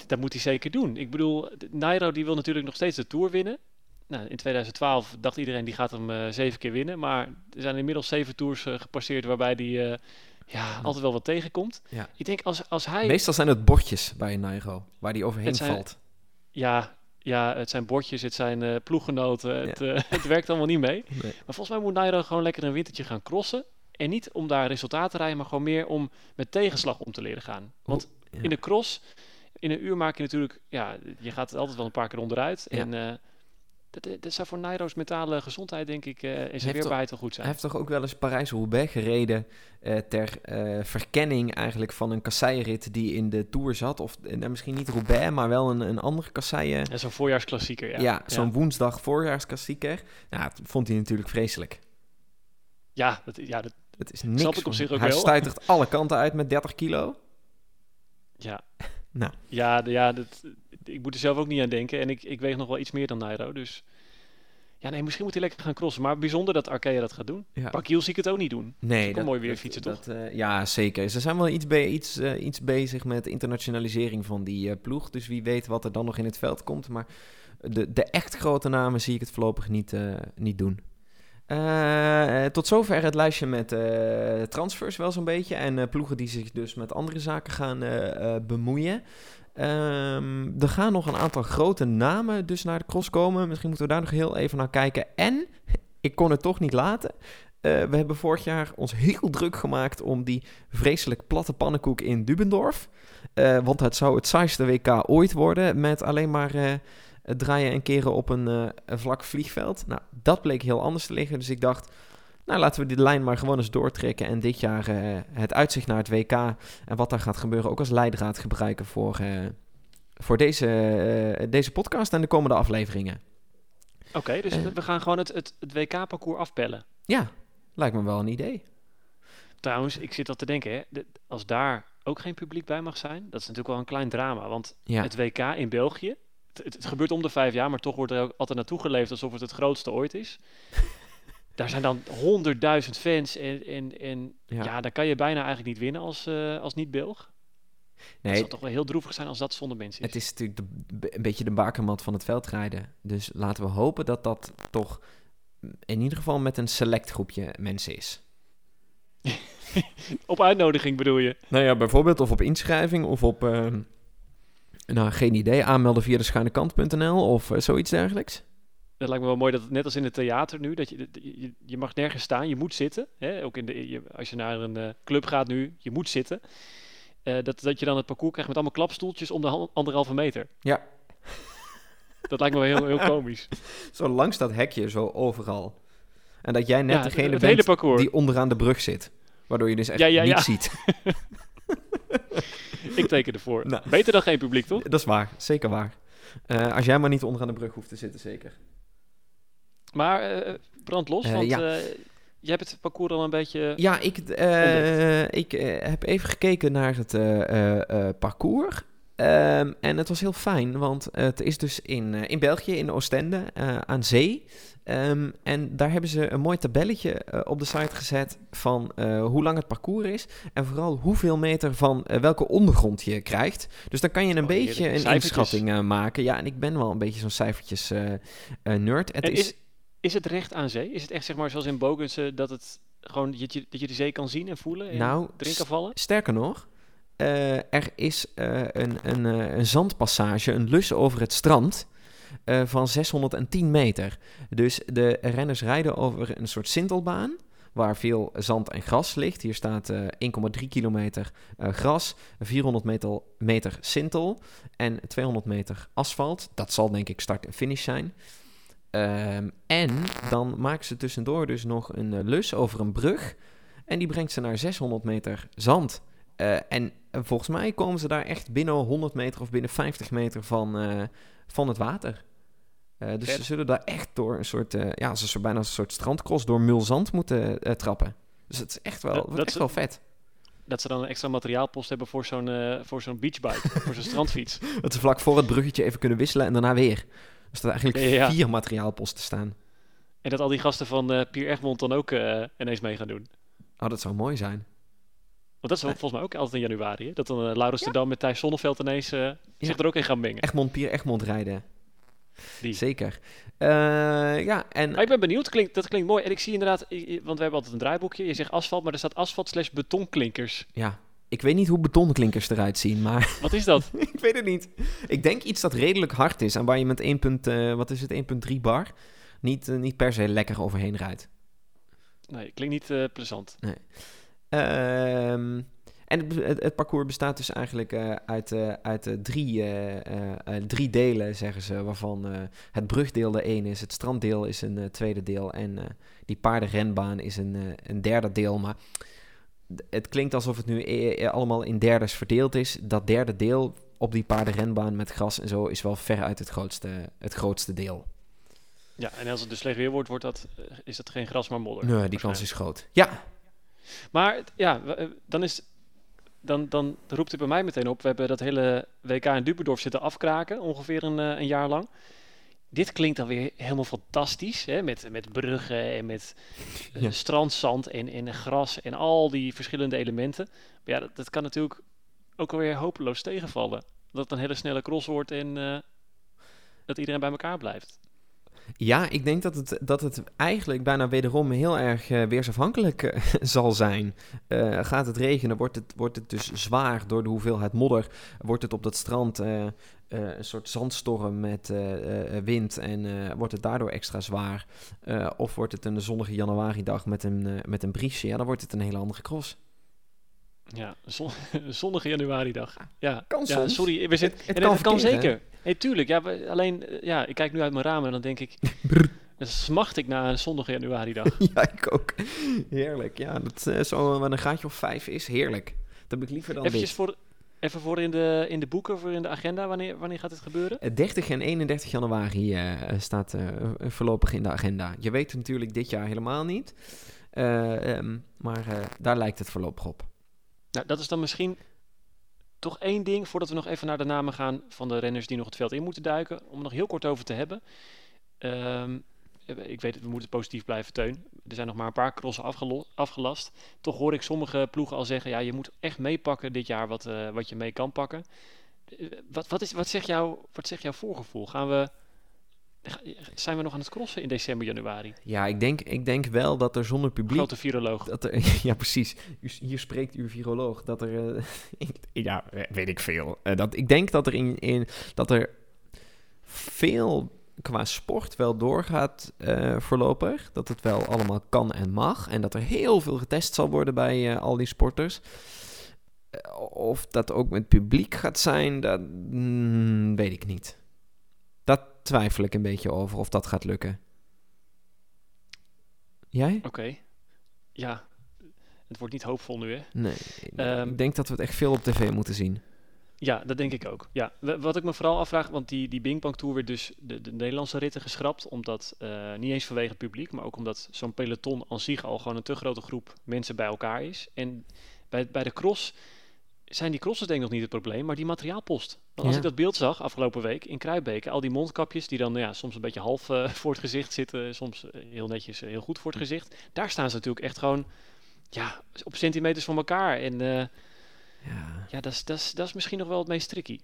dat moet hij zeker doen. Ik bedoel, Nairo die wil natuurlijk nog steeds de Tour winnen. Nou, in 2012 dacht iedereen die gaat hem zeven keer winnen. Maar er zijn inmiddels zeven Tours gepasseerd waarbij hij ja, altijd wel wat tegenkomt. Ja. Ik denk als, als hij... Meestal zijn het bordjes bij Nairo, waar hij overheen zijn, valt. Ja, ja, het zijn bordjes, het zijn uh, ploeggenoten. Het, uh, het werkt allemaal niet mee. Nee. Maar volgens mij moet Nairo gewoon lekker een wintertje gaan crossen. En niet om daar resultaten te rijden, maar gewoon meer om met tegenslag om te leren gaan. Want ja. in de cross, in een uur maak je natuurlijk, ja, je gaat altijd wel een paar keer onderuit. Ja. En uh, dat, dat zou voor Nairo's mentale gezondheid, denk ik, uh, en zijn weerbaarheid wel goed zijn. Hij heeft toch ook wel eens Parijs-Roubaix gereden uh, ter uh, verkenning eigenlijk van een kasseirit die in de Tour zat. Of misschien niet Roubaix, maar wel een, een andere kasseien. Ja, zo'n voorjaarsklassieker, ja. Ja, zo'n ja. woensdag voorjaarsklassieker. Nou, dat vond hij natuurlijk vreselijk. Ja, dat, ja, dat het is niks. snap ik op zich ook hij wel. stuitert alle kanten uit met 30 kilo. Ja. nou. Ja, ja dat, ik moet er zelf ook niet aan denken. En ik, ik weeg nog wel iets meer dan Nairo, dus... Ja, nee, misschien moet hij lekker gaan crossen. Maar bijzonder dat Arkea dat gaat doen. Ja. Bakiel zie ik het ook niet doen. Nee. Dat, dat mooi weer fietsen, dat, toch? Uh, ja, zeker. Ze zijn wel iets, be iets, uh, iets bezig met internationalisering van die uh, ploeg. Dus wie weet wat er dan nog in het veld komt. Maar de, de echt grote namen zie ik het voorlopig niet, niet doen. tot zover het lijstje met transfers wel zo'n beetje. En ploegen die zich dus met andere zaken gaan bemoeien. Um, er gaan nog een aantal grote namen dus naar de cross komen. Misschien moeten we daar nog heel even naar kijken. En, ik kon het toch niet laten. Uh, we hebben vorig jaar ons heel druk gemaakt om die vreselijk platte pannenkoek in Dubendorf. Uh, want het zou het saaiste WK ooit worden met alleen maar het draaien en keren op een, eh, een vlak vliegveld. Nou, dat bleek heel anders te liggen. Dus ik dacht, nou laten we die lijn maar gewoon eens doortrekken. En dit jaar eh, het uitzicht naar het WK en wat daar gaat gebeuren ook als leidraad gebruiken voor, eh, voor deze, eh, deze podcast en de komende afleveringen. Oké, dus we gaan gewoon het, het, het WK-parcours afpellen. Ja, lijkt me wel een idee. Trouwens, ik zit al te denken, hè, de- als daar ook geen publiek bij mag zijn, dat is natuurlijk wel een klein drama. Want Ja, het WK in België, het gebeurt om de vijf jaar, maar toch wordt er ook altijd naartoe geleefd alsof het het grootste ooit is. Daar zijn dan honderdduizend fans en, en, en Ja. ja. dan kan je bijna eigenlijk niet winnen als, eh, als niet-Belg. Het nee, zal toch wel heel droevig zijn als dat zonder mensen is. het is natuurlijk de, een beetje de bakermat van het veldrijden. Dus laten we hopen dat dat toch in ieder geval met een select groepje mensen is. Op uitnodiging bedoel je? Nou ja, bijvoorbeeld of op inschrijving of op, ehm, nou geen idee, aanmelden via de schuinekant.nl of eh, zoiets dergelijks. Dat lijkt me wel mooi dat het net als in het theater nu, dat je, je, je mag nergens staan, je moet zitten. Hè? Ook in de, je, als je naar een eh, club gaat nu, je moet zitten. Eh, dat, dat je dan het parcours krijgt met allemaal klapstoeltjes om de anderhalve meter. Ja. Dat lijkt me wel heel, heel komisch. Zo langs dat hekje, zo overal. En dat jij net ja, degene het bent parcours. die onderaan de brug zit. Waardoor je dus echt Ja, ja, niet ja. ziet. Ik teken ervoor. Nou. Beter dan geen publiek, toch? Dat is waar, zeker waar. Eh, als jij maar niet onderaan de brug hoeft te zitten, zeker. Maar eh brand los, Eh, want ja. eh, je hebt het parcours al een beetje... Ja, ik, ik heb even gekeken naar het parcours. Ehm, en het was heel fijn, want het is dus in, in België, in Oostende, aan zee. Ehm, en daar hebben ze een mooi tabelletje op de site gezet van hoe lang het parcours is. En vooral hoeveel meter van welke ondergrond je krijgt. Dus dan kan je een Oh, beetje een inschatting maken. Ja, en ik ben wel een beetje zo'n cijfertjes nerd. Het En is, is, is het recht aan zee? Is het echt zeg maar zoals in Bogense dat het gewoon dat je, dat je de zee kan zien en voelen en nou, erin kan vallen? Sterker nog, eh, er is eh, een, een, eh, een zandpassage, een lus over het strand van 610 meter. Dus de renners rijden over een soort sintelbaan waar veel zand en gras ligt. Hier staat eh 1,3 kilometer gras, 400 meter, meter sintel en 200 meter asfalt. Dat zal denk ik start en finish zijn. Ehm, en dan maken ze tussendoor dus nog een eh, lus over een brug. En die brengt ze naar 600 meter zand. Eh, en eh, volgens mij komen ze daar echt binnen 100 meter of binnen 50 meter van, van het water. Dus ze zullen daar echt door een soort, ja, een soort, bijna een soort strandcross door mulzand moeten trappen. Dus het is echt wel, Dat- dat echt wel vet. Dat ze dan een extra materiaalpost hebben voor zo'n voor zo'n beachbike, voor zo'n strandfiets. Dat ze vlak voor het bruggetje even kunnen wisselen en daarna weer. Dat er eigenlijk Ja, ja. vier materiaalposten staan. En dat al die gasten van eh Pier Egmond dan ook eh, ineens mee gaan doen. Oh, dat zou mooi zijn. Want dat is wel volgens mij ook altijd in januari. Hè? Dat dan uh, Laurens de Dam met Thijs Zonneveld ineens eh, zich er ook in gaan mengen. Egmond, Pier Egmond rijden. Die. Zeker. Eh, ja, en Maar ik ben benieuwd, klinkt, dat klinkt mooi. En ik zie inderdaad, want we hebben altijd een draaiboekje. Je zegt asfalt, maar er staat asfalt slash betonklinkers. ja, ik weet niet hoe betonklinkers eruit zien, maar Wat is dat? ik weet het niet. Ik denk iets dat redelijk hard is en waar je met 1. punt, eh, wat is het, 1.3 bar niet, eh, niet per se lekker overheen rijdt. Nee, klinkt niet eh, plezant. Ehm, en het, het, het parcours bestaat dus eigenlijk uit, uit drie, drie delen, zeggen ze, waarvan het brugdeel de één is, het stranddeel is een tweede deel en die paardenrenbaan is een, een derde deel. Maar het klinkt alsof het nu eh, eh, allemaal in derdes verdeeld is. Dat derde deel op die paardenrenbaan met gras en zo is wel veruit het grootste, het grootste deel. Ja, en als het dus slecht weer wordt, wordt dat, eh, is dat geen gras, maar modder. Nee, die kans is groot. Ja, Maar ja, eh, dan, is, dan, dan roept het bij mij meteen op. We hebben dat hele WK in Dubendorf zitten afkraken, ongeveer een, eh, een jaar lang. Dit klinkt dan weer helemaal fantastisch, hè? Met, met bruggen en met eh, Ja. strandzand en, en gras en al die verschillende elementen. Maar ja, dat, dat kan natuurlijk ook alweer hopeloos tegenvallen. Dat het een hele snelle cross wordt en eh, dat iedereen bij elkaar blijft. Ja, ik denk dat het, dat het eigenlijk bijna wederom heel erg eh, weersafhankelijk eh, zal zijn. Eh, gaat het regenen, wordt het, wordt het dus zwaar door de hoeveelheid modder. Wordt het op dat strand een soort zandstorm met wind en wordt het daardoor extra zwaar. Of wordt het een zonnige januaridag met een, met een briesje, ja, dan wordt het een hele andere cross. Ja, een zon, zonnige januaridag. Ja, Kan ja sorry, we zitten, Het- het en kan het kan zeker. Hey, tuurlijk. Ja, alleen, eh, ja, ik kijk nu uit mijn raam en dan denk ik... dan smacht ik naar een zondag januari dag. ja, ik ook. Heerlijk. Ja, dat eh, zo wat een gaatje of vijf is heerlijk. Dat heb ik liever dan Eventjes dit. voor, even voor in de, in de boeken, voor in de agenda. Wanneer, wanneer gaat dit gebeuren? Eh, 30 en 31 januari eh, staat eh, voorlopig in de agenda. Je weet het natuurlijk dit jaar helemaal niet. Eh, ehm, maar eh, daar lijkt het voorlopig op. Nou, dat is dan misschien toch één ding voordat we nog even naar de namen gaan van de renners die nog het veld in moeten duiken. Om nog heel kort over te hebben. Ehm, ik weet we moeten positief blijven, Teun. Er zijn nog maar een paar crossen afgelast. Toch hoor ik sommige ploegen al zeggen, ja, je moet echt meepakken dit jaar wat, eh, wat je mee kan pakken. Eh, Wat, wat, is, wat, zegt jouw, wat zegt jouw voorgevoel? Gaan we, zijn we nog aan het crossen in december, januari? Ja, ik denk, ik denk wel dat er zonder publiek... Grote viroloog. Dat er, ja, precies. U- Hier spreekt uw viroloog. Dat er. eh, ja, weet ik veel. Eh, dat, ik denk dat er, in, in, dat er veel qua sport wel doorgaat eh, voorlopig. Dat het wel allemaal kan en mag. En dat er heel veel getest zal worden bij al die sporters. Of dat ook met publiek gaat zijn, dat mm, weet ik niet. Twijfel ik een beetje over of dat gaat lukken. Jij? Oké. Ja, het wordt niet hoopvol nu, hè? Nee. Ehm, ik denk dat we het echt veel op tv moeten zien. Ja, dat denk ik ook. Ja, wa- wat ik me vooral afvraag, want die, die Bing Bang Tour werd dus de, de Nederlandse ritten geschrapt, omdat, eh, niet eens vanwege het publiek, maar ook omdat zo'n peloton aan zich al gewoon een te grote groep mensen bij elkaar is. En bij, bij de cross zijn die crosses denk ik nog niet het probleem, maar die materiaalpost. Want als Ja. ik dat beeld zag afgelopen week in Kruijbeke, al die mondkapjes die dan ja, soms een beetje half eh, voor het gezicht zitten, soms eh, heel netjes eh, heel goed voor het gezicht. Daar staan ze natuurlijk echt gewoon ja, op centimeters van elkaar. En eh, Ja. ja, dat is, misschien nog wel het meest tricky.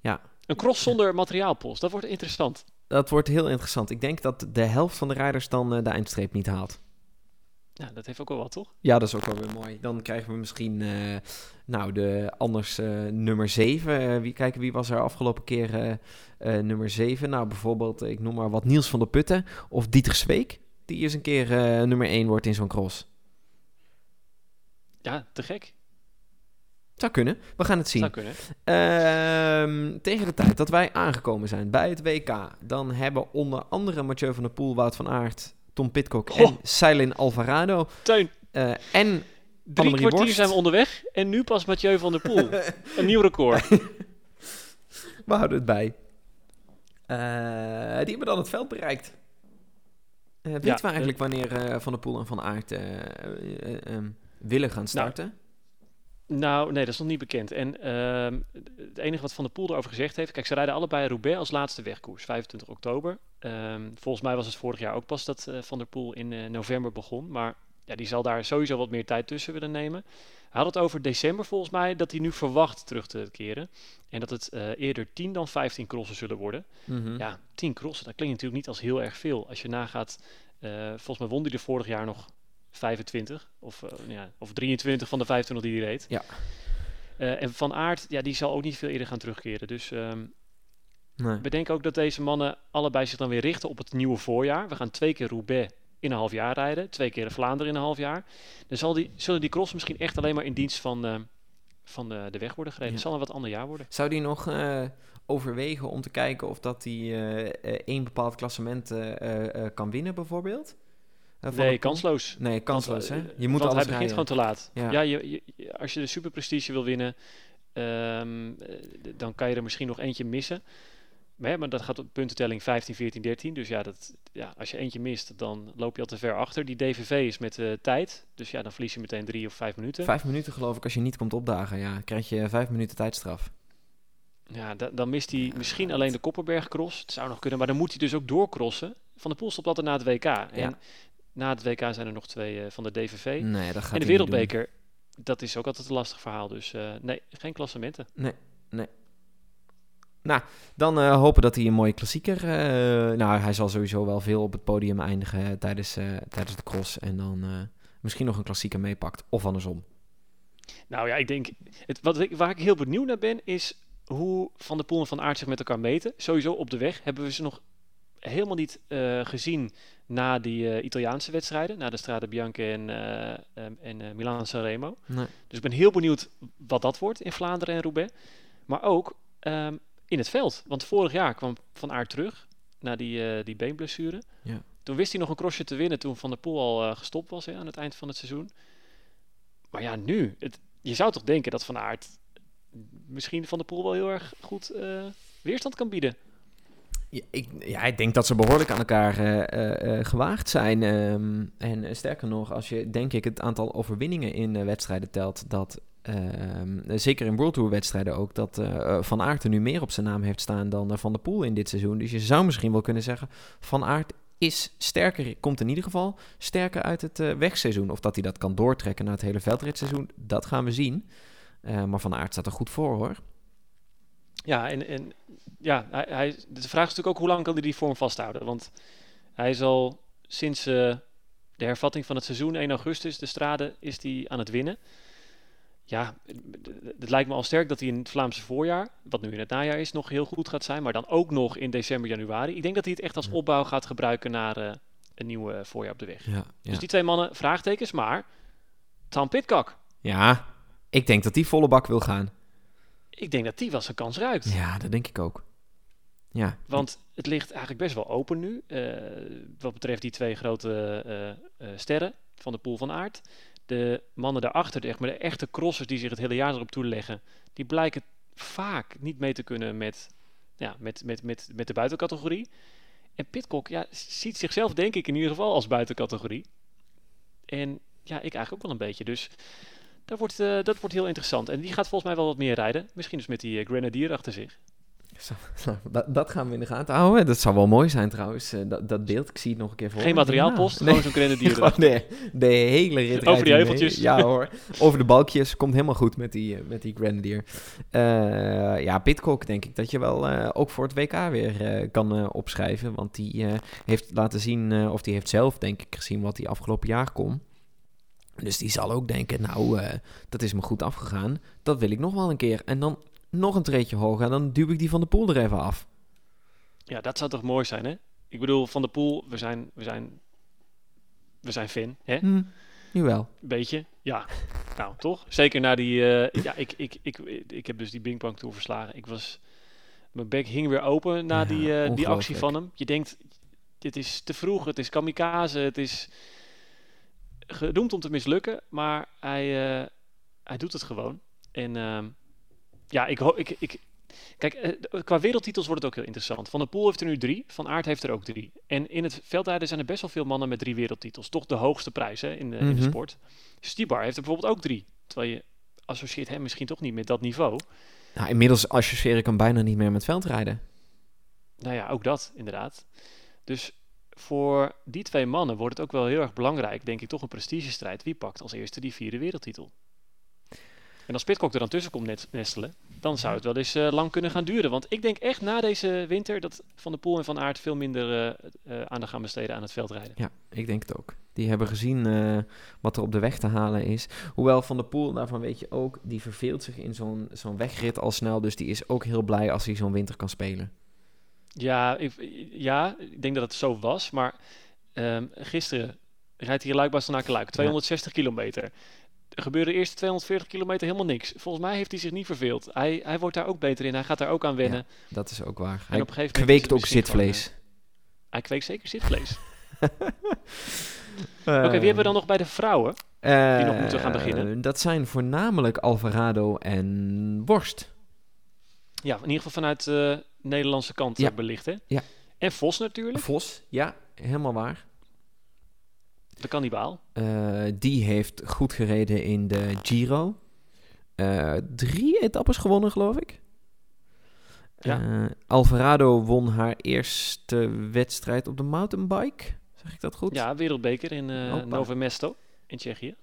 Ja. Een cross zonder materiaalpost, dat wordt interessant. Dat wordt heel interessant. Ik denk dat de helft van de rijders dan de eindstreep niet haalt. Ja, dat heeft ook wel wat, toch? Ja, dat is ook wel weer mooi. Dan krijgen we misschien, eh, nou, de anders eh, nummer 7. wie, kijken, wie was er afgelopen keer eh, eh, nummer 7? Nou, bijvoorbeeld, ik noem maar wat Niels van der Putten of Dieter Zweek. Die eens een keer eh, nummer 1 wordt in zo'n cross. Ja, te gek. Zou kunnen. We gaan het zien. Zou kunnen. Ehm, tegen de tijd dat wij aangekomen zijn bij het WK, dan hebben onder andere Mathieu van der Poel, Wout van Aert, Tom Pitcock en Seilin Alvarado Teun, eh, en drie kwartier Borst. zijn we onderweg en nu pas Mathieu van der Poel. een nieuw record. we houden het bij. Eh, die hebben dan het veld bereikt. Eh weten Ja, we eigenlijk wanneer Van der Poel en Van Aert willen gaan starten? nou, nee, dat is nog niet bekend. En ehm, het enige wat Van der Poel erover gezegd heeft... Kijk, ze rijden allebei Roubaix als laatste wegkoers, 25 oktober. Ehm, volgens mij was het vorig jaar ook pas dat eh, Van der Poel in eh, november begon. Maar ja, die zal daar sowieso wat meer tijd tussen willen nemen. Hij had het over december volgens mij, dat hij nu verwacht terug te keren. En dat het eh, eerder 10 dan 15 crossen zullen worden. Mhm. Ja, 10 crossen, dat klinkt natuurlijk niet als heel erg veel. Als je nagaat, volgens mij won hij er vorig jaar nog 25 of, eh, ja, of 23 van de 25 die hij reed. Ja. Eh, en Van Aert, ja, die zal ook niet veel eerder gaan terugkeren. Dus ehm, Nee. we denken ook dat deze mannen allebei zich dan weer richten op het nieuwe voorjaar. We gaan twee keer Roubaix in een half jaar rijden, twee keer Vlaanderen in een half jaar. Dan zal die, zullen die cross misschien echt alleen maar in dienst van, eh, van de, de weg worden gereden. Ja. Het zal een wat ander jaar worden. Zou die nog overwegen om te kijken of dat hij eh, één bepaald klassement kan winnen, bijvoorbeeld? Eh, nee, kansloos. Nee, kansloos, hè? Want, Je moet want alles hij begint rijden. gewoon te laat. Ja. Ja, je, als je de superprestige wil winnen, ehm, eh, dan kan je er misschien nog eentje missen. Maar, hè, maar dat gaat op puntentelling 15, 14, 13. Dus ja, dat, ja, als je eentje mist, dan loop je al te ver achter. Die DVV is met eh, tijd. Dus ja, dan verlies je meteen drie of vijf minuten. Vijf minuten geloof ik, als je niet komt opdagen, ja, krijg je vijf minuten tijdstraf. Ja, da- dan mist hij misschien alleen de Kopperberg cross. Het zou nog kunnen, maar dan moet hij dus ook doorcrossen. Van de Poel stopt altijd na het WK. En na het WK zijn er nog twee eh, van de DVV. Nee, dat gaat en de Wereldbeker, dat is ook altijd een lastig verhaal. Dus eh, nee, geen klassementen. doen. Nou, dan eh, hopen dat hij een mooie klassieker... nou, hij zal sowieso wel veel op het podium eindigen tijdens, eh, tijdens de cross. En dan misschien nog een klassieker meepakt. Of andersom. Nou ja, ik denk, het, wat ik, waar ik heel benieuwd naar ben, is hoe Van der Poel en Van Aert zich met elkaar meten. Sowieso op de weg hebben we ze nog helemaal niet eh, gezien na die eh, Italiaanse wedstrijden. Na de Strade Bianche en, eh em, en Milaan Sanremo. Nee. Dus ik ben heel benieuwd wat dat wordt in Vlaanderen en Roubaix. Maar ook, ehm, in het veld. Want vorig jaar kwam Van Aert terug na die, die beenblessure. Ja. Toen wist hij nog een crossje te winnen toen Van der Poel al gestopt was hè, aan het eind van het seizoen. Maar ja, nu. Het, je zou toch denken dat Van Aert misschien Van der Poel wel heel erg goed weerstand kan bieden. Ik, ja, ik denk dat ze behoorlijk aan elkaar eh, gewaagd zijn. ehm, en sterker nog, als je denk ik het aantal overwinningen in wedstrijden telt, dat ehm, zeker in World Tour wedstrijden ook, dat Van Aert er nu meer op zijn naam heeft staan dan Van der Poel in dit seizoen. Dus je zou misschien wel kunnen zeggen, Van Aert is sterker, komt in ieder geval sterker uit het wegseizoen. Of dat hij dat kan doortrekken naar het hele veldritseizoen, dat gaan we zien. Maar Van Aert staat er goed voor hoor. Ja, en, en ja, hij, hij, de vraag is natuurlijk ook hoe lang kan hij die vorm vasthouden. Want hij is al sinds eh, de hervatting van het seizoen, 1 augustus, de strade, is hij aan het winnen. Ja, het lijkt me al sterk dat hij in het Vlaamse voorjaar, wat nu in het najaar is, nog heel goed gaat zijn. Maar dan ook nog in december, januari. Ik denk dat hij het echt als opbouw gaat gebruiken naar eh, een nieuw eh, voorjaar op de weg. Ja, ja. Dus die twee mannen, vraagtekens, maar Tom Pitcock. ja, ik denk dat die volle bak wil gaan. Ik denk dat die wel zijn kans ruikt. Ja, dat denk ik ook. Ja, Want het ligt eigenlijk best wel open nu. eh, wat betreft die twee grote eh, eh, sterren van de pool van aard. De mannen daarachter, de, echt, maar de echte crossers die zich het hele jaar erop toeleggen, die blijken vaak niet mee te kunnen met, ja, met, met, met, met de buitencategorie. En Pitcock ja, ziet zichzelf denk ik in ieder geval als buitencategorie. En ja, ik eigenlijk ook wel een beetje. Dus dat wordt, eh, dat wordt heel interessant. En die gaat volgens mij wel wat meer rijden. Misschien dus met die eh, Grenadier achter zich. Zo, nou, dat, dat gaan we in de gaten houden. Dat zou wel mooi zijn trouwens, eh, dat, dat beeld. Ik zie het nog een keer voor Geen materiaalpost, Nou, gewoon zo'n Grenadier Gewoon de, de hele rit Over die heuveltjes. Ja hoor, over de balkjes. Komt helemaal goed met die, met die Grenadier. Ja, Pitcock denk ik dat je wel ook voor het WK weer kan opschrijven. Want die heeft laten zien, of die heeft zelf denk ik gezien wat hij afgelopen jaar kon. Dus die zal ook denken, nou, eh, dat is me goed afgegaan. Dat wil ik nog wel een keer. En dan nog een treetje hoger. En dan duw ik die van de poel er even af. Ja, dat zou toch mooi zijn, hè? Ik bedoel, Van der Poel, we zijn, we zijn, we zijn fan, hè? Hm, nu wel. Beetje, ja. nou, toch? Zeker na die, eh, ja, ik, ik, ik, ik heb dus die Bing Bang Tour verslagen. Ik was, mijn bek hing weer open na Ja, die, eh, die actie van hem. Je denkt, dit is te vroeg, het is kamikaze, het is gedoemd om te mislukken, maar hij, eh, hij doet het gewoon. En ehm, ja, ik, ho- ik, ik, Kijk, eh, qua wereldtitels wordt het ook heel interessant. Van der Poel heeft er nu drie, Van Aert heeft er ook drie. En in het veldrijden zijn er best wel veel mannen met drie wereldtitels. Toch de hoogste prijs hè, in, de, in de Mhm. sport. Stibar heeft er bijvoorbeeld ook drie. Terwijl je associeert hem misschien toch niet met dat niveau. Nou, inmiddels associeer ik hem bijna niet meer met veldrijden. Nou ja, ook dat inderdaad. Dus voor die twee mannen wordt het ook wel heel erg belangrijk, denk ik, toch een prestigestrijd. Wie pakt als eerste die vierde wereldtitel? En als Pitcock er dan tussen komt nestelen, dan zou het wel eens eh, lang kunnen gaan duren. Want ik denk echt na deze winter dat Van der Poel en Van Aert veel minder eh, eh, aandacht gaan besteden aan het veldrijden. Ja, ik denk het ook. Die hebben gezien wat er op de weg te halen is. Hoewel Van der Poel, daarvan weet je ook, die verveelt zich in zo'n zo'n wegrit al snel. Dus die is ook heel blij als hij zo'n winter kan spelen. Ja, ik, ja, ik denk dat het zo was. Maar ehm, gisteren rijdt hij Luik naar Luik, 260 kilometer. Er gebeurde de eerste 240 kilometer helemaal niks. Volgens mij heeft hij zich niet verveeld. Hij, hij wordt daar ook beter in. Hij gaat daar ook aan wennen. Dat is ook waar. En Hij op een gegeven moment is kweekt ook gewoon, zitvlees. eh, hij kweekt zeker zitvlees. Oké, wie hebben we dan nog bij de vrouwen? die nog moeten gaan beginnen? Dat zijn voornamelijk Alvarado en Worst. Ja, in ieder geval vanuit de Nederlandse kant Ja. eh, belicht, hè? Ja. En Vos natuurlijk, Vos, ja, helemaal waar. de kannibaal. Eh, die heeft goed gereden in de Giro. Eh, drie etappes gewonnen, geloof ik. Ja. Alvarado won haar eerste wedstrijd op de mountainbike. Zeg ik dat goed? Ja, wereldbeker in. Novo Mesto in Tsjechië.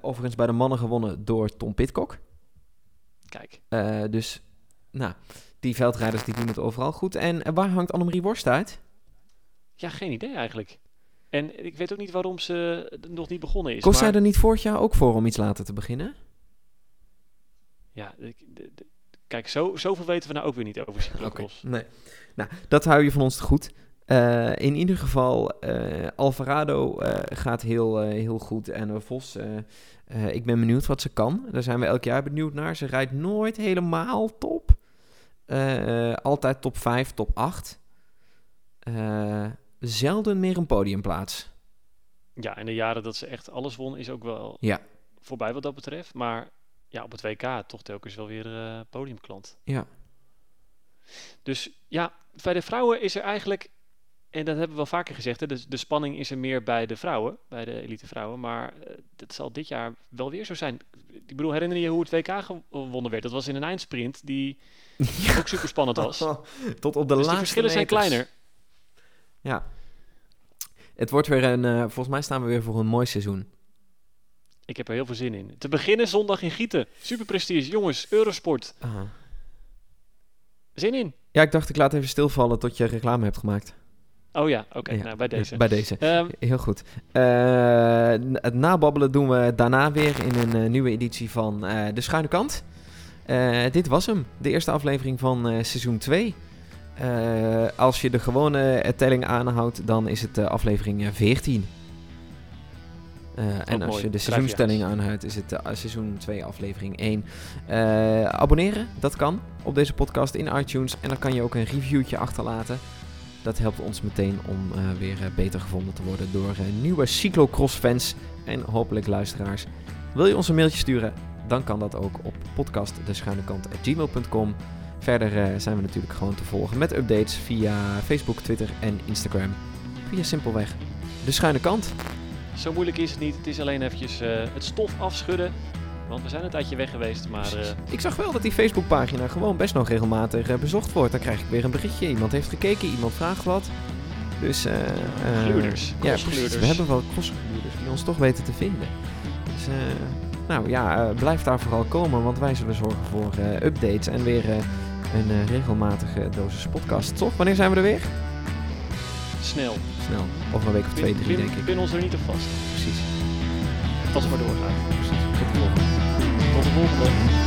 Overigens bij de mannen gewonnen door Tom Pitcock. Kijk, dus, nou, die veldrijders die doen het overal goed. En eh, waar hangt Annemarie Worst uit? ja, geen idee eigenlijk. En ik weet ook niet waarom ze nog niet begonnen is. Kost maar- zij er niet vorig jaar ook voor om iets later te beginnen? Ja, kijk, zo, zoveel weten we nou ook weer niet over cyclocross. Nee. Nou, dat hou je van ons te goed. Eh, in ieder geval, eh, Alvarado gaat heel, heel goed. En Vos, ik ben benieuwd wat ze kan. Daar zijn we elk jaar benieuwd naar. Ze rijdt nooit helemaal top. Eh, altijd top 5, top 8. Eh, zelden meer een podiumplaats. Ja, en de jaren dat ze echt alles won is ook wel Ja. voorbij wat dat betreft. Maar ja, op het WK toch telkens wel weer eh podiumklant. Ja. Dus ja, bij de vrouwen is er eigenlijk, en dat hebben we wel vaker gezegd, hè, de, de spanning is er meer bij de vrouwen, bij de elite vrouwen. Maar eh, dat zal dit jaar wel weer zo zijn. Ik bedoel, herinner je hoe het WK gewonnen werd? Dat was in een eindsprint die ook super spannend was. Tot op de dus laatste de verschillen zijn kleiner. Ja. Het wordt weer een... eh, volgens mij staan we weer voor een mooi seizoen. Ik heb er heel veel zin in. Te beginnen zondag in Gieten. Super prestige. Jongens, Eurosport. Zin in? Ja, ik dacht ik laat even stilvallen tot je reclame hebt gemaakt. Oh ja, oké. Ja, nou, bij deze. Bij deze. Ehm, Heel goed. Eh, het nababbelen doen we daarna weer in een eh, nieuwe editie van De Schuine Kant. Eh, dit was hem, de eerste aflevering van eh, seizoen 2. Eh, als je de gewone telling aanhoudt, dan is het aflevering eh, 14. Eh, en als mooi. je de seizoenstelling aanhoudt, is het seizoen 2, aflevering 1. Eh, abonneren, dat kan op deze podcast in iTunes. En dan kan je ook een reviewtje achterlaten. Dat helpt ons meteen om weer beter gevonden te worden door nieuwe cyclocross-fans en hopelijk luisteraars. Wil je ons een mailtje sturen? Dan kan dat ook op podcastdeschuinekant.gmail.com. Verder eh, zijn we natuurlijk gewoon te volgen met updates via Facebook, Twitter en Instagram. Via simpelweg de schuine kant. zo moeilijk is het niet. Het is alleen eventjes eh, het stof afschudden. Want we zijn een tijdje weg geweest. Maar eh, Ik zag wel dat die Facebookpagina gewoon best nog regelmatig bezocht wordt. Dan krijg ik weer een berichtje. Iemand heeft gekeken, iemand vraagt wat. Dus eh Gluurders, ja, precies. We hebben wel crossgluurders die ons toch weten te vinden. Dus eh, nou ja, eh, blijf daar vooral komen, want wij zullen zorgen voor eh, updates en weer eh, een regelmatige dosis podcast. Toch? Wanneer zijn we er weer? Snel. Snel. Over een week of twee, drie, denk ik. Pin ons er niet te vast. Precies. Pas maar doorgaan. Precies. Tot de volgende. Tot de volgende.